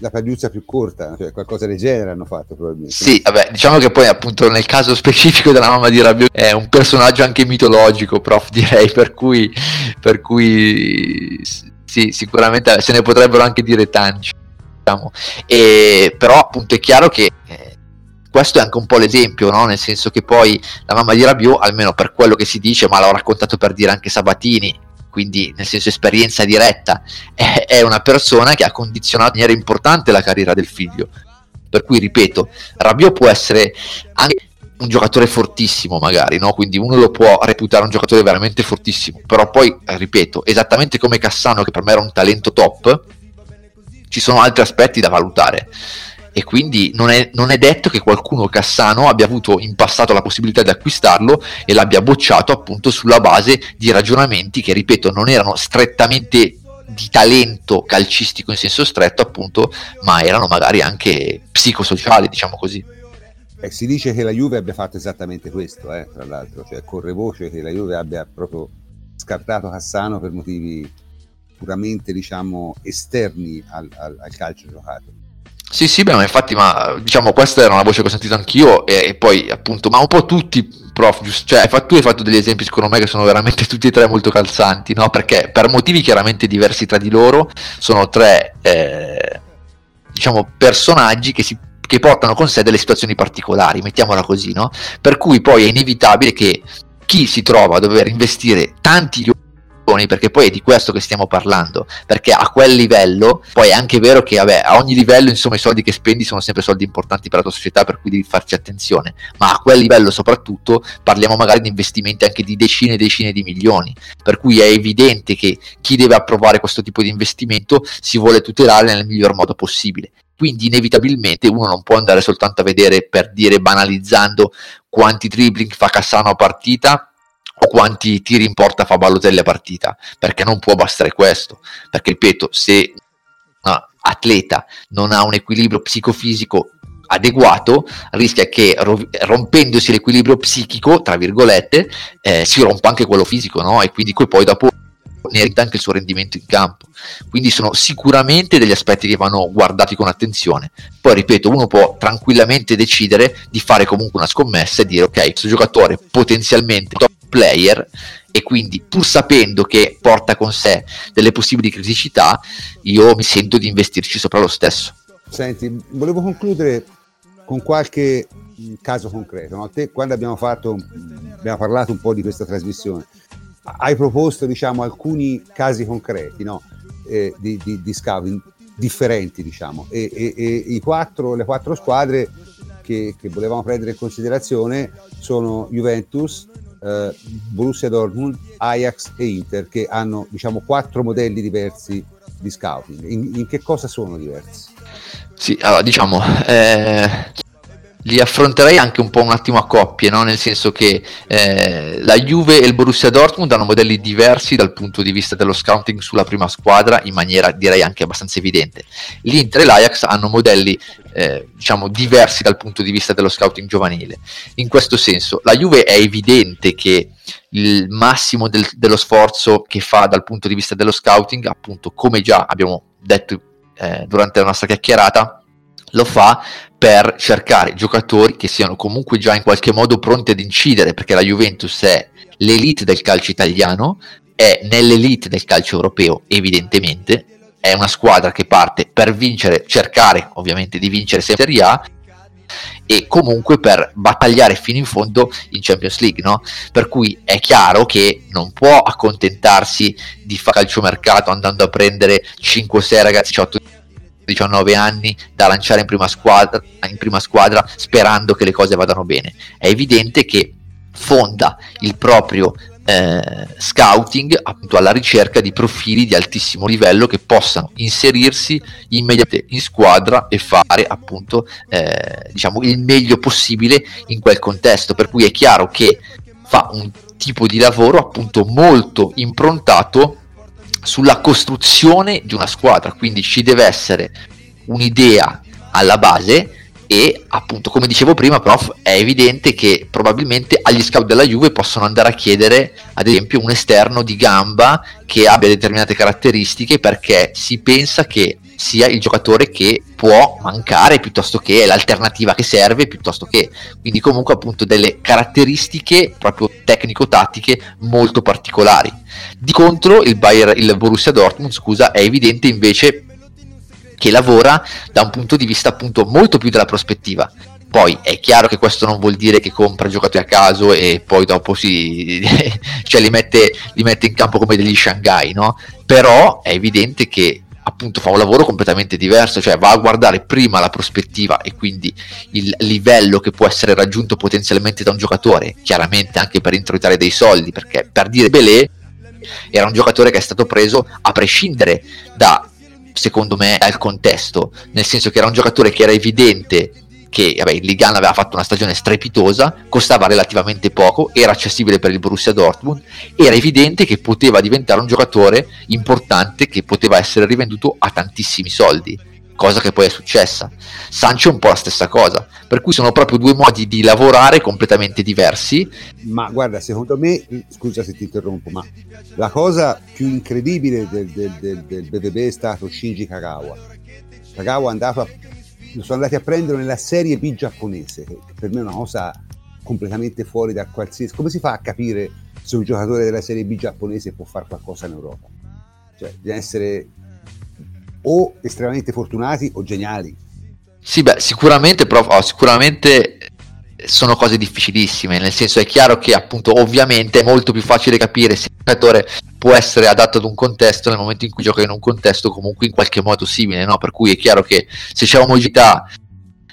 la pagliuzza più corta, cioè qualcosa del genere hanno fatto probabilmente. Sì, vabbè, diciamo che poi appunto nel caso specifico della mamma di Rabiot è un personaggio anche mitologico, prof, direi, per cui, per cui sì, sicuramente se ne potrebbero anche dire tanti diciamo. E, però appunto è chiaro che eh, questo è anche un po' l'esempio, no? nel senso che poi la mamma di Rabiot, almeno per quello che si dice, ma l'ho raccontato per dire anche Sabatini, quindi nel senso esperienza diretta, è, è una persona che ha condizionato in maniera importante la carriera del figlio. Per cui, ripeto, Rabiot può essere anche un giocatore fortissimo magari, no? quindi uno lo può reputare un giocatore veramente fortissimo, però poi, ripeto, esattamente come Cassano che per me era un talento top, ci sono altri aspetti da valutare. E quindi non è, non è, detto che qualcuno Cassano abbia avuto in passato la possibilità di acquistarlo e l'abbia bocciato appunto sulla base di ragionamenti che ripeto non erano strettamente di talento calcistico in senso stretto appunto ma erano magari anche psicosociali diciamo così. Eh, si dice che la Juve abbia fatto esattamente questo eh, tra l'altro. Cioè corre voce che la Juve abbia proprio scartato Cassano per motivi puramente diciamo esterni al, al, al calcio giocato sì, sì, beh, ma infatti, ma diciamo, questa era una voce che ho sentito anch'io, e, e poi appunto, ma un po' tutti, prof, giusto, cioè, tu hai fatto degli esempi, secondo me, che sono veramente tutti e tre molto calzanti, no? Perché per motivi chiaramente diversi tra di loro, sono tre, eh, diciamo, personaggi che si che portano con sé delle situazioni particolari, mettiamola così, no? Per cui poi è inevitabile che chi si trova a dover investire tanti perché poi è di questo che stiamo parlando, perché a quel livello, poi è anche vero che vabbè, a ogni livello insomma i soldi che spendi sono sempre soldi importanti per la tua società, per cui devi farci attenzione, ma a quel livello soprattutto parliamo magari di investimenti anche di decine e decine di milioni, per cui è evidente che chi deve approvare questo tipo di investimento si vuole tutelare nel miglior modo possibile. Quindi inevitabilmente uno non può andare soltanto a vedere per dire banalizzando quanti dribbling fa Cassano a partita o quanti tiri in porta fa Balotelli a partita, perché non può bastare questo, perché ripeto, se un atleta non ha un equilibrio psicofisico adeguato, rischia che rompendosi l'equilibrio psichico, tra virgolette, eh, si rompa anche quello fisico, no? E quindi poi dopo ne eredita anche il suo rendimento in campo. Quindi sono sicuramente degli aspetti che vanno guardati con attenzione. Poi ripeto, uno può tranquillamente decidere di fare comunque una scommessa e dire ok, questo giocatore potenzialmente player e quindi pur sapendo che porta con sé delle possibili criticità, io mi sento di investirci sopra lo stesso. Senti, volevo concludere con qualche caso concreto. No? Te, quando abbiamo, fatto, abbiamo parlato un po' di questa trasmissione, hai proposto diciamo, alcuni casi concreti no? eh, di, di, di, scouting differenti diciamo, e, e, e quattro, le quattro squadre che, che, volevamo prendere in considerazione sono Juventus, eh, Borussia Dortmund, Ajax e Inter che hanno diciamo, quattro modelli diversi di scouting. In, in che cosa sono diversi? Sì, allora diciamo, eh, li affronterei anche un po' un attimo a coppie, no? nel senso che eh, la Juve e il Borussia Dortmund hanno modelli diversi dal punto di vista dello scouting sulla prima squadra in maniera direi anche abbastanza evidente. L'Inter e l'Ajax hanno modelli eh, diciamo diversi dal punto di vista dello scouting giovanile. In questo senso, la Juve è evidente che il massimo del, dello sforzo che fa dal punto di vista dello scouting, appunto come già abbiamo detto eh, durante la nostra chiacchierata, lo fa per cercare giocatori che siano comunque già in qualche modo pronti ad incidere, perché la Juventus è l'elite del calcio italiano, è nell'elite del calcio europeo, evidentemente, è una squadra che parte per vincere, cercare ovviamente di vincere Serie A e comunque per battagliare fino in fondo in Champions League, no? Per cui è chiaro che non può accontentarsi di fare calciomercato andando a prendere 5-6 ragazzi 18 19 anni da lanciare in prima, squadra, in prima squadra sperando che le cose vadano bene. È evidente che fonda il proprio eh, scouting appunto alla ricerca di profili di altissimo livello che possano inserirsi immediatamente in squadra e fare appunto eh, diciamo il meglio possibile in quel contesto per cui è chiaro che fa un tipo di lavoro appunto molto improntato sulla costruzione di una squadra, quindi ci deve essere un'idea alla base e appunto come dicevo prima prof è evidente che probabilmente agli scout della Juve possono andare a chiedere ad esempio un esterno di gamba che abbia determinate caratteristiche perché si pensa che sia il giocatore che può mancare piuttosto che l'alternativa che serve piuttosto che. Quindi comunque appunto delle caratteristiche proprio tecnico-tattiche molto particolari. Di contro il, Bayer, il Borussia Dortmund scusa è evidente invece che lavora da un punto di vista appunto molto più della prospettiva. Poi è chiaro che questo non vuol dire che compra giocatori a caso e poi dopo si cioè li mette, li mette in campo come degli Shanghai, no? Però è evidente che appunto fa un lavoro completamente diverso, cioè va a guardare prima la prospettiva e quindi il livello che può essere raggiunto potenzialmente da un giocatore, chiaramente anche per introitare dei soldi, perché per dire Belé era un giocatore che è stato preso a prescindere da secondo me, al contesto, nel senso che era un giocatore che era evidente che vabbè, il Ligan aveva fatto una stagione strepitosa, costava relativamente poco, era accessibile per il Borussia Dortmund, era evidente che poteva diventare un giocatore importante che poteva essere rivenduto a tantissimi soldi, cosa che poi è successa. Sancho è un po' la stessa cosa, per cui sono proprio due modi di lavorare completamente diversi. Ma guarda, secondo me, scusa se ti interrompo, ma la cosa più incredibile del, del, del, del BBB è stato Shinji Kagawa. Kagawa è andato a lo sono andati a prendere nella serie B giapponese, che per me è una cosa completamente fuori da qualsiasi... Come si fa a capire se un giocatore della serie B giapponese può fare qualcosa in Europa? Cioè, bisogna essere o estremamente fortunati o geniali. Sì, beh, sicuramente, prof, oh, sicuramente sono cose difficilissime, nel senso è chiaro che appunto ovviamente è molto più facile capire se un giocatore può essere adatto ad un contesto nel momento in cui gioca in un contesto comunque in qualche modo simile, no? per cui è chiaro che se c'è omogeneità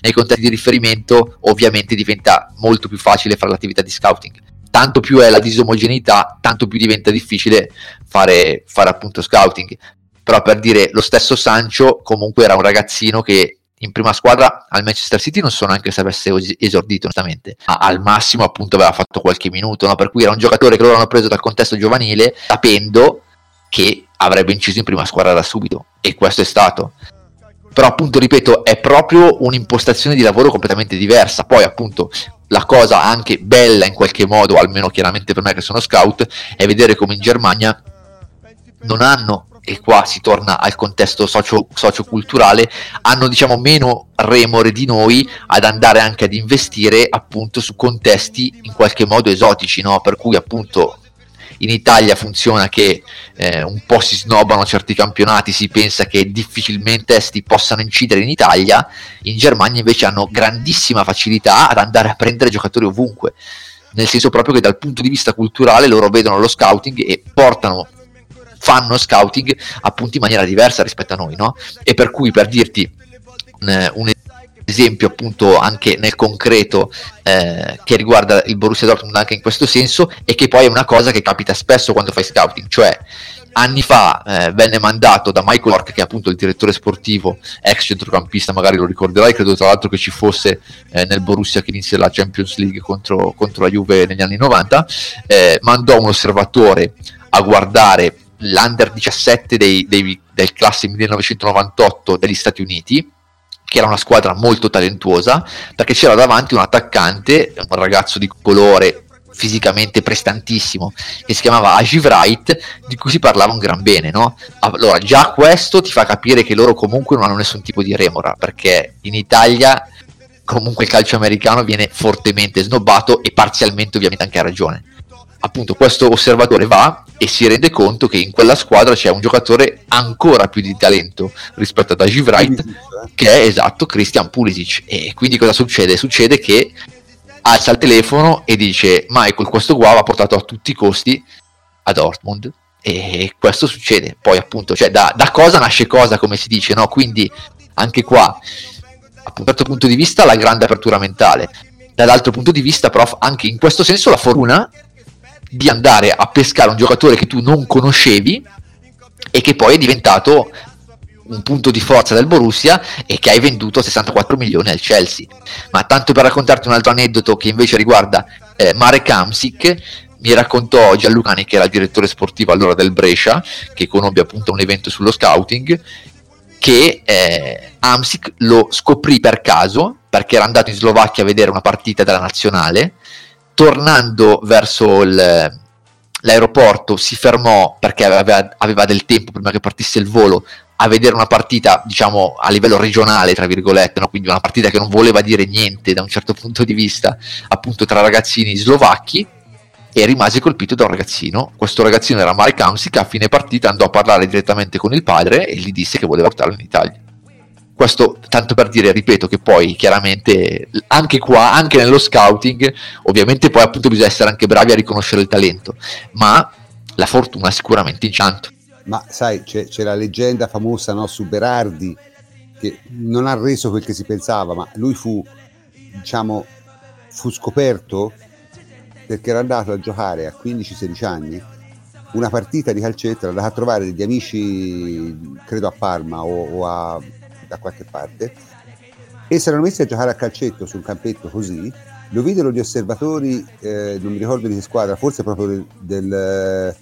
nei contesti di riferimento ovviamente diventa molto più facile fare l'attività di scouting. Tanto più è la disomogeneità, tanto più diventa difficile fare, fare appunto scouting. Però per dire, lo stesso Sancho comunque era un ragazzino che in prima squadra al Manchester City non so neanche se avesse esordito onestamente. Al massimo appunto aveva fatto qualche minuto no? per cui era un giocatore che loro hanno preso dal contesto giovanile sapendo che avrebbe inciso in prima squadra da subito. E questo è stato. Però appunto ripeto è proprio un'impostazione di lavoro completamente diversa. Poi appunto la cosa anche bella in qualche modo almeno chiaramente per me che sono scout è vedere come in Germania non hanno e qua si torna al contesto socio, socioculturale, hanno diciamo meno remore di noi ad andare anche ad investire appunto su contesti in qualche modo esotici, no? per cui appunto in Italia funziona che eh, un po' si snobbano certi campionati, si pensa che difficilmente esti possano incidere in Italia, in Germania invece hanno grandissima facilità ad andare a prendere giocatori ovunque, nel senso proprio che dal punto di vista culturale loro vedono lo scouting e portano fanno scouting appunto in maniera diversa rispetto a noi, no? E per cui per dirti un, un esempio appunto anche nel concreto eh, che riguarda il Borussia Dortmund anche in questo senso e che poi è una cosa che capita spesso quando fai scouting, cioè anni fa eh, venne mandato da Michael York che è appunto il direttore sportivo ex centrocampista magari lo ricorderai credo tra l'altro che ci fosse eh, nel Borussia che inizia la Champions League contro, contro la Juve negli anni 90 eh, mandò un osservatore a guardare l'under 17 dei, dei, del classe 1998 degli Stati Uniti che era una squadra molto talentuosa perché c'era davanti un attaccante un ragazzo di colore fisicamente prestantissimo che si chiamava Ajiv Wright di cui si parlava un gran bene no? allora già questo ti fa capire che loro comunque non hanno nessun tipo di remora perché in Italia comunque il calcio americano viene fortemente snobbato e parzialmente ovviamente anche a ragione appunto questo osservatore va e si rende conto che in quella squadra c'è un giocatore ancora più di talento rispetto ad Ajiv Wright eh. che è esatto Christian Pulisic e quindi cosa succede? Succede che alza il telefono e dice Michael questo qua va portato a tutti i costi a Dortmund e questo succede poi appunto cioè da, da cosa nasce cosa come si dice no? quindi anche qua da un certo punto di vista la grande apertura mentale dall'altro punto di vista prof anche in questo senso la fortuna di andare a pescare un giocatore che tu non conoscevi e che poi è diventato un punto di forza del Borussia e che hai venduto 64 milioni al Chelsea. Ma tanto per raccontarti un altro aneddoto che invece riguarda eh, Marek Amsic, mi raccontò Gianlucani che era il direttore sportivo allora del Brescia, che conobbe appunto un evento sullo scouting, che eh, Amsic lo scoprì per caso perché era andato in Slovacchia a vedere una partita della nazionale tornando verso il, l'aeroporto si fermò perché aveva, aveva, del tempo prima che partisse il volo a vedere una partita diciamo a livello regionale tra virgolette no? quindi una partita che non voleva dire niente da un certo punto di vista appunto tra ragazzini slovacchi e rimase colpito da un ragazzino questo ragazzino era Marek Hamsik a fine partita andò a parlare direttamente con il padre e gli disse che voleva portarlo in Italia questo tanto per dire, ripeto, che poi chiaramente anche qua, anche nello scouting, ovviamente poi appunto bisogna essere anche bravi a riconoscere il talento, ma la fortuna sicuramente incianto. Ma sai, c'è, c'è la leggenda famosa no, su Berardi, che non ha reso quel che si pensava, ma lui fu, diciamo, fu scoperto perché era andato a giocare a 15-16 anni una partita di calcetto, era andata a trovare degli amici, credo a Parma o, o a, da qualche parte, e si erano messi a giocare a calcetto su un campetto così. Lo videro gli osservatori, eh, non mi ricordo di che squadra, forse proprio del, del,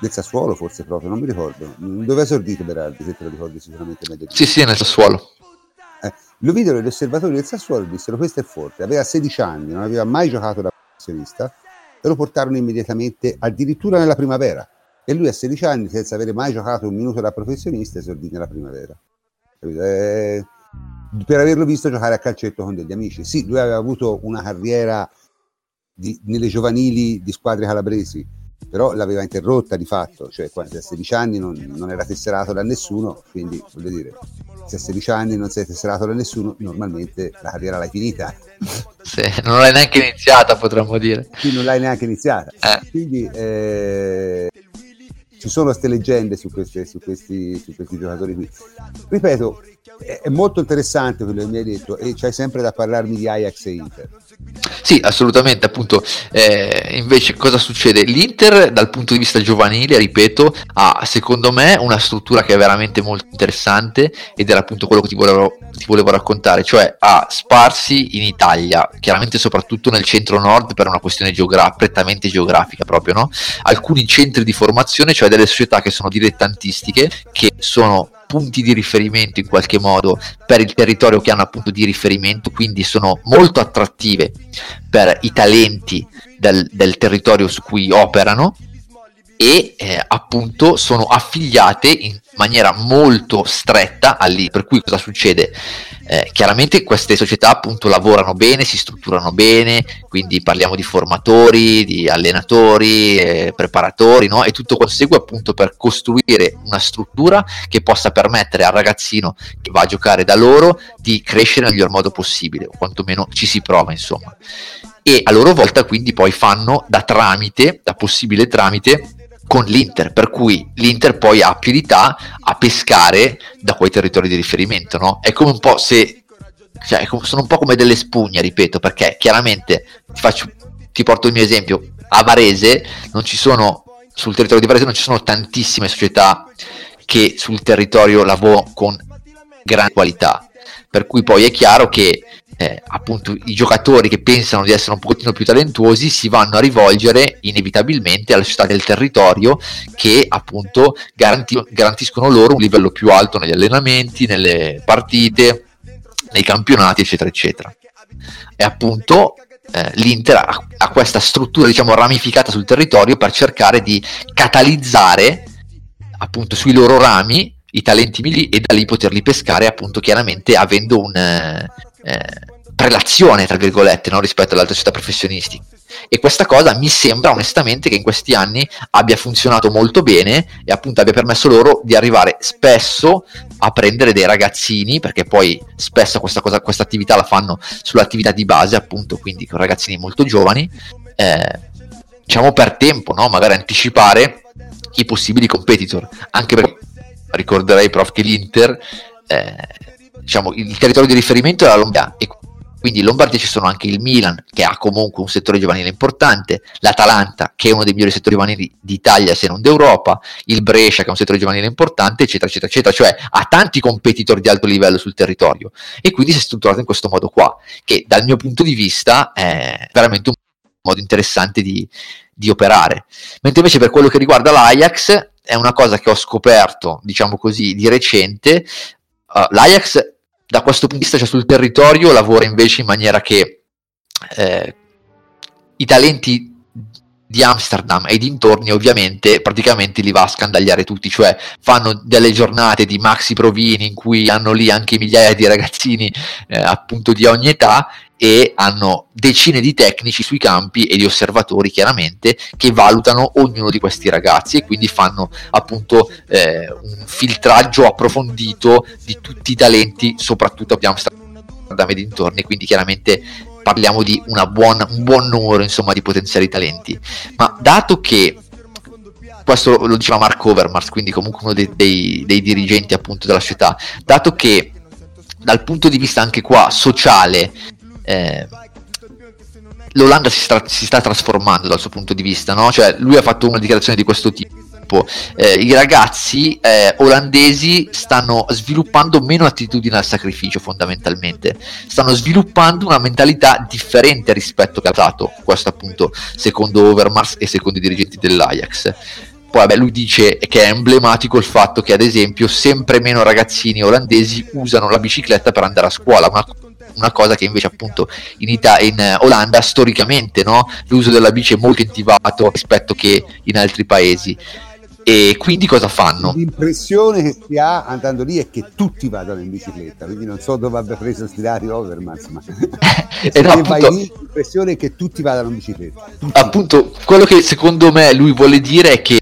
del, Sassuolo, forse proprio, non mi ricordo. Dove ha esordito Berardi, se te lo ricordi sicuramente meglio. Sì, sì, nel Sassuolo. Eh, lo videro gli osservatori del Sassuolo e dissero questo è forte, aveva 16 anni, non aveva mai giocato da professionista e lo portarono immediatamente addirittura nella primavera. E lui a 16 anni, senza avere mai giocato un minuto da professionista, esordì nella primavera. Eh, per averlo visto giocare a calcetto con degli amici. Sì, lui aveva avuto una carriera di, nelle giovanili di squadre calabresi, però l'aveva interrotta di fatto, cioè a 16 anni non, non, era tesserato da nessuno, quindi voglio dire, se a 16 anni non sei tesserato da nessuno, normalmente la carriera l'hai finita. Sì, non l'hai neanche iniziata, potremmo dire. Sì, non l'hai neanche iniziata. Eh. Quindi eh, ci sono queste leggende su, queste, su, questi, su questi giocatori qui. Ripeto, è molto interessante quello che mi hai detto e c'hai sempre da parlarmi di Ajax e Inter. Sì, assolutamente, appunto, eh, invece cosa succede? L'Inter dal punto di vista giovanile, ripeto, ha secondo me una struttura che è veramente molto interessante ed era appunto quello che ti volevo, ti volevo raccontare, cioè ha sparsi in Italia, chiaramente soprattutto nel centro-nord per una questione geogra- prettamente geografica proprio, no? alcuni centri di formazione, cioè delle società che sono dilettantistiche, che sono punti di riferimento in qualche modo per il territorio che hanno appunto di riferimento, quindi sono molto attrattive per i talenti del, del territorio su cui operano e eh, appunto sono affiliate in maniera molto stretta all'I. Per cui cosa succede? Eh, chiaramente queste società appunto lavorano bene, si strutturano bene, quindi parliamo di formatori, di allenatori, eh, preparatori, no? e tutto consegue appunto per costruire una struttura che possa permettere al ragazzino che va a giocare da loro di crescere nel miglior modo possibile, o quantomeno ci si prova insomma. E a loro volta quindi poi fanno da tramite, da possibile tramite, con l'Inter, per cui l'Inter poi ha più abilità a pescare da quei territori di riferimento, no? È come un po' se cioè, sono un po' come delle spugne, ripeto, perché chiaramente ti, faccio, ti porto il mio esempio, a Varese non ci sono sul territorio di Varese non ci sono tantissime società che sul territorio lavorano con gran qualità, per cui poi è chiaro che eh, appunto i giocatori che pensano di essere un pochettino più talentuosi si vanno a rivolgere inevitabilmente alle società del territorio che appunto garanti- garantiscono loro un livello più alto negli allenamenti, nelle partite, nei campionati, eccetera, eccetera. E appunto eh, l'Inter ha, ha, questa struttura diciamo ramificata sul territorio per cercare di catalizzare appunto sui loro rami i talenti migliori e da lì poterli pescare appunto chiaramente avendo un, eh, eh, prelazione, tra virgolette, no? rispetto alle altre società professionistiche. E questa cosa mi sembra onestamente che in questi anni abbia funzionato molto bene e appunto abbia permesso loro di arrivare spesso a prendere dei ragazzini, perché poi spesso questa, cosa, questa attività la fanno sull'attività di base, appunto, quindi con ragazzini molto giovani, eh, diciamo per tempo, no? magari anticipare i possibili competitor, anche perché ricorderei, prof, che l'Inter... Eh, diciamo, il territorio di riferimento è la Lombardia e quindi in Lombardia ci sono anche il Milan che ha comunque un settore giovanile importante, l'Atalanta che è uno dei migliori settori giovanili d'Italia se non d'Europa, il Brescia che è un settore giovanile importante, eccetera, eccetera, eccetera, cioè ha tanti competitor di alto livello sul territorio e quindi si è strutturato in questo modo qua, che dal mio punto di vista è veramente un modo interessante di, di operare. Mentre invece per quello che riguarda l'Ajax è una cosa che ho scoperto, diciamo così, di recente, uh, l'Ajax da questo punto di vista, cioè sul territorio, lavora invece in maniera che eh, i talenti di Amsterdam e dintorni ovviamente praticamente li va a scandagliare tutti, cioè fanno delle giornate di maxi provini in cui hanno lì anche migliaia di ragazzini eh, appunto di ogni età e hanno decine di tecnici sui campi e di osservatori chiaramente che valutano ognuno di questi ragazzi e quindi fanno appunto eh, un filtraggio approfondito di tutti i talenti soprattutto abbiamo Amsterdam e dintorni quindi chiaramente parliamo di buona, un buon numero insomma di potenziali talenti. Ma dato che questo lo diceva Mark Overmars quindi comunque uno dei, dei, dei dirigenti appunto della società dato che dal punto di vista anche qua sociale eh, l'Olanda si sta, si sta, trasformando dal suo punto di vista, no? Cioè, lui ha fatto una dichiarazione di questo tipo. Eh, I ragazzi eh, olandesi stanno sviluppando meno attitudine al sacrificio, fondamentalmente. Stanno sviluppando una mentalità differente rispetto al passato. Questo, appunto, secondo Overmars e secondo i dirigenti dell'Ajax. Poi vabbè, lui dice che è emblematico il fatto che ad esempio sempre meno ragazzini olandesi usano la bicicletta per andare a scuola, una, una cosa che invece appunto in, Ita- in Olanda storicamente no? l'uso della bici è molto intimidato rispetto che in altri paesi. E quindi cosa fanno? L'impressione che si ha andando lì è che tutti vadano in bicicletta, quindi non so dove abbia preso sti dati Overmans, ma e no, appunto, lì, l'impressione è che tutti vadano in bicicletta. Tutti. Appunto, quello che secondo me lui vuole dire è che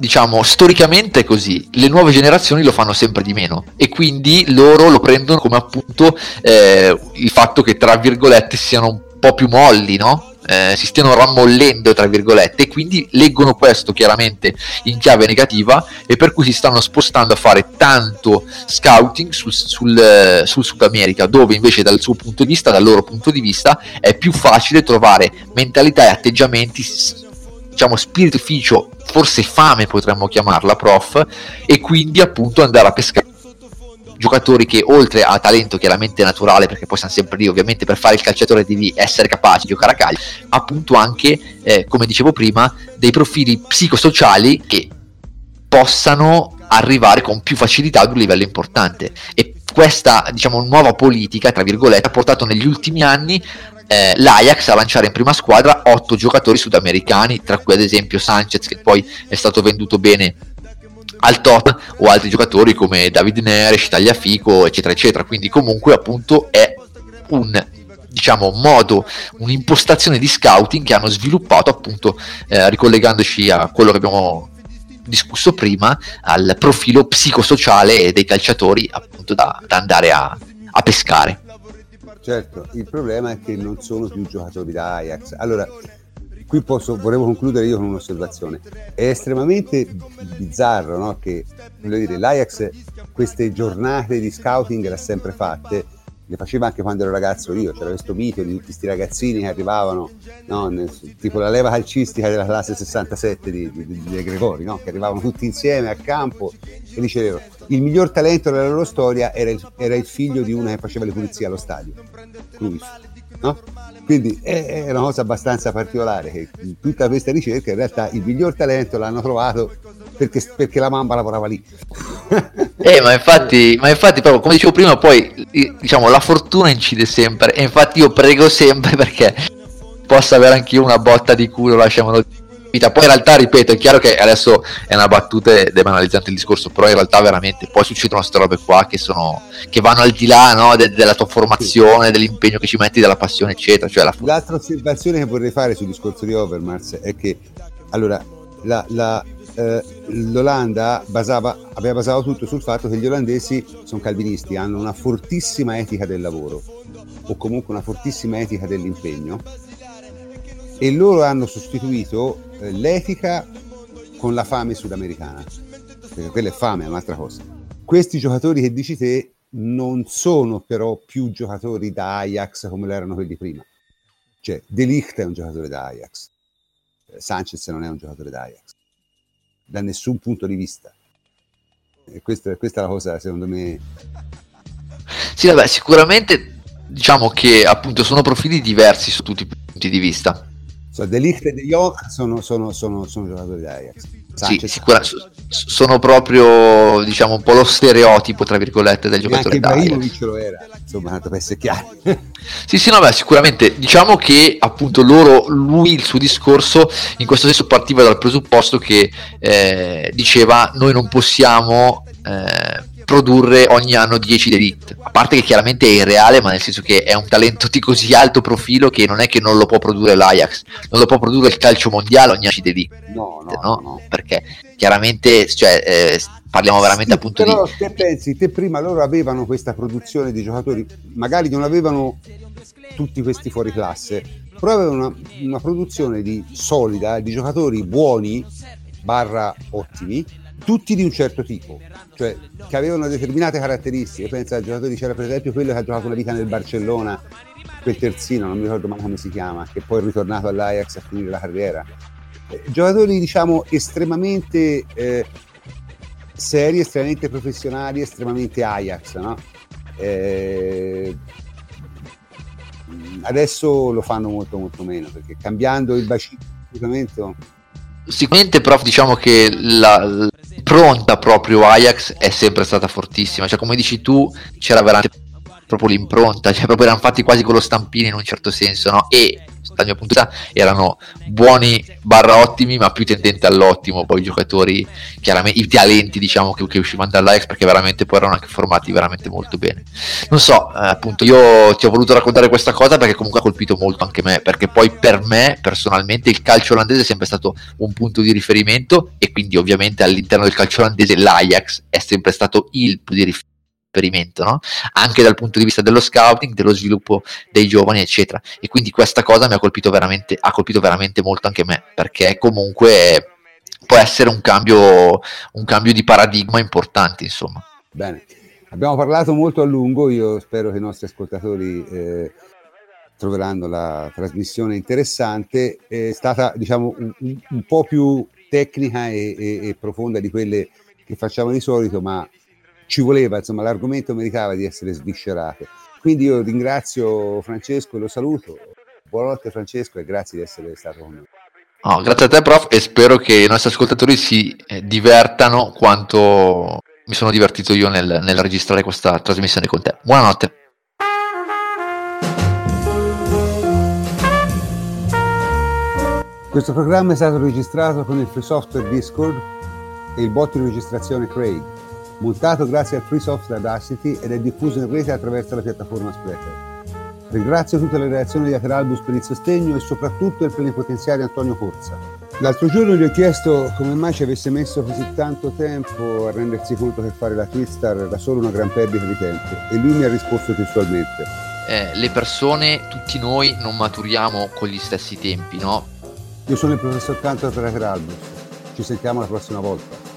diciamo, storicamente è così, le nuove generazioni lo fanno sempre di meno e quindi loro lo prendono come appunto eh, il fatto che tra virgolette siano un po' più molli, no? Eh, si stiano rammollendo tra virgolette e quindi leggono questo chiaramente in chiave negativa e per cui si stanno spostando a fare tanto scouting sul, sul, sul Sud America dove invece dal suo punto di vista dal loro punto di vista è più facile trovare mentalità e atteggiamenti diciamo spiritificio, forse fame potremmo chiamarla prof, e quindi appunto andare a pescare giocatori che oltre a talento chiaramente naturale, perché poi siamo sempre lì, ovviamente per fare il calciatore devi essere capace di giocare a calcio, appunto anche, eh, come dicevo prima, dei profili psicosociali che possano arrivare con più facilità ad un livello importante. E questa, diciamo, nuova politica, tra virgolette, ha portato negli ultimi anni eh, l'Ajax a lanciare in prima squadra otto giocatori sudamericani, tra cui ad esempio Sanchez che poi è stato venduto bene al top o altri giocatori come David Neres, Tagliafico eccetera eccetera. Quindi comunque appunto è un diciamo modo un'impostazione di scouting che hanno sviluppato appunto eh, ricollegandoci a quello che abbiamo discusso prima al profilo psicosociale dei calciatori appunto da, da andare a, a pescare Certo, il problema è che non sono più giocatori da Ajax. Allora, qui posso, volevo concludere io con un'osservazione. È estremamente bizzarro no? che dire, l'Ajax queste giornate di scouting le ha sempre fatte le faceva anche quando ero ragazzo io, c'era questo mito di tutti questi ragazzini che arrivavano, no, nel, tipo la leva calcistica della classe 67 di, di, di, di Gregori, no? che arrivavano tutti insieme a campo e dicevano il miglior talento della loro storia era il, era il figlio di una che faceva le pulizie allo stadio, Cruyff. No? Quindi è, una cosa abbastanza particolare che in tutta questa ricerca in realtà il miglior talento l'hanno trovato perché, perché la mamma lavorava lì. eh, ma infatti, ma infatti, proprio come dicevo prima, poi diciamo la fortuna incide sempre. E infatti io prego sempre perché possa avere anche io una botta di culo, lasciamolo vita. Poi in realtà, ripeto, è chiaro che adesso è una battuta debanalizzante il discorso, però in realtà veramente poi succedono queste robe qua che, sono, che vanno al di là no, de- della tua formazione, dell'impegno che ci metti, della passione, eccetera. Cioè la... L'altra osservazione che vorrei fare sul discorso di Overmars è che allora la, la eh, l'Olanda basava, aveva basato tutto sul fatto che gli olandesi sono calvinisti, hanno una fortissima etica del lavoro o comunque una fortissima etica dell'impegno e loro hanno sostituito eh, l'etica con la fame sudamericana, perché quella è fame, è un'altra cosa. Questi giocatori che dici te non sono però più giocatori da Ajax come lo erano quelli prima. Cioè, De Ligt è un giocatore da Ajax, eh, Sanchez non è un giocatore da Ajax da nessun punto di vista. E questa, questa è la cosa, secondo me. Sì, vabbè, sicuramente diciamo che appunto sono profili diversi su tutti i punti di vista. So, De Ligt e De Jong sono, sono, sono, sono giocatori di Ajax. Sì, sicura, sono proprio diciamo un po' lo stereotipo tra virgolette del giocatore anche Ibrahimovic lo era. Insomma per essere chiaro. Sì sì no beh sicuramente. Diciamo che appunto loro lui il suo discorso in questo senso partiva dal presupposto che eh, diceva noi non possiamo eh, produrre ogni anno 10 d'elite. A parte che chiaramente è irreale, ma nel senso che è un talento di così alto profilo che non è che non lo può produrre l'Ajax, non lo può produrre il calcio mondiale ogni anno d'elite. No, no, no, no. Perché chiaramente cioè, eh, parliamo veramente sì, appunto però, di... Te pensi, te prima loro avevano questa produzione di giocatori, magari non avevano tutti questi fuori classe, però avevano una, una produzione di solida di giocatori buoni barra ottimi tutti di un certo tipo, cioè che avevano determinate caratteristiche. Pensa ai giocatori, c'era per esempio quello che ha giocato una vita nel Barcellona, quel terzino, non mi ricordo mai come si chiama, che poi è ritornato all'Ajax a finire la carriera. Eh, giocatori diciamo estremamente eh, seri, estremamente professionali, estremamente Ajax, no? Eh, adesso lo fanno molto molto meno perché cambiando il bacino sicuramente prof diciamo che la, pronta proprio Ajax è sempre stata fortissima cioè come dici tu c'era veramente proprio l'impronta cioè proprio erano fatti quasi con lo stampino in un certo senso no? e dal mio punto di vista erano buoni barra ottimi ma più tendenti all'ottimo. Poi i giocatori chiaramente i talenti diciamo che, che uscivano dall'Ajax perché veramente poi erano anche formati veramente molto bene. Non so eh, appunto io ti ho voluto raccontare questa cosa perché comunque ha colpito molto anche me perché poi per me personalmente il calcio olandese è sempre stato un punto di riferimento e quindi ovviamente all'interno del calcio olandese l'Ajax è sempre stato il punto di riferimento esperimento, no? anche dal punto di vista dello scouting, dello sviluppo dei giovani, eccetera. E quindi questa cosa mi ha colpito veramente, ha colpito veramente molto anche me, perché comunque può essere un cambio, un cambio di paradigma importante, insomma. Bene, abbiamo parlato molto a lungo, io spero che i nostri ascoltatori eh, troveranno la trasmissione interessante, è stata diciamo un, un po' più tecnica e, e, e profonda di quelle che facciamo di solito, ma ci voleva, insomma, l'argomento meritava di essere sviscerato. Quindi io ringrazio Francesco e lo saluto. Buonanotte Francesco e grazie di essere stato con noi. Oh, grazie a te prof e spero che i nostri ascoltatori si eh, divertano quanto mi sono divertito io nel, nel registrare questa trasmissione con te. Buonanotte. Questo programma è stato registrato con il free software Discord e il bot di registrazione Craig montato grazie al free software Audacity ed è diffuso in rete attraverso la piattaforma Spreaker. Ringrazio tutte le reazioni di Ateralbus per il sostegno e soprattutto il plenipotenziario Antonio Corsa. L'altro giorno gli ho chiesto come mai ci avesse messo così tanto tempo a rendersi conto che fare la Twistar era solo una gran perdita di tempo e lui mi ha risposto testualmente. Eh, le persone, tutti noi, non maturiamo con gli stessi tempi, no? Io sono il professor Cantor per Ateralbus. Ci sentiamo la prossima volta.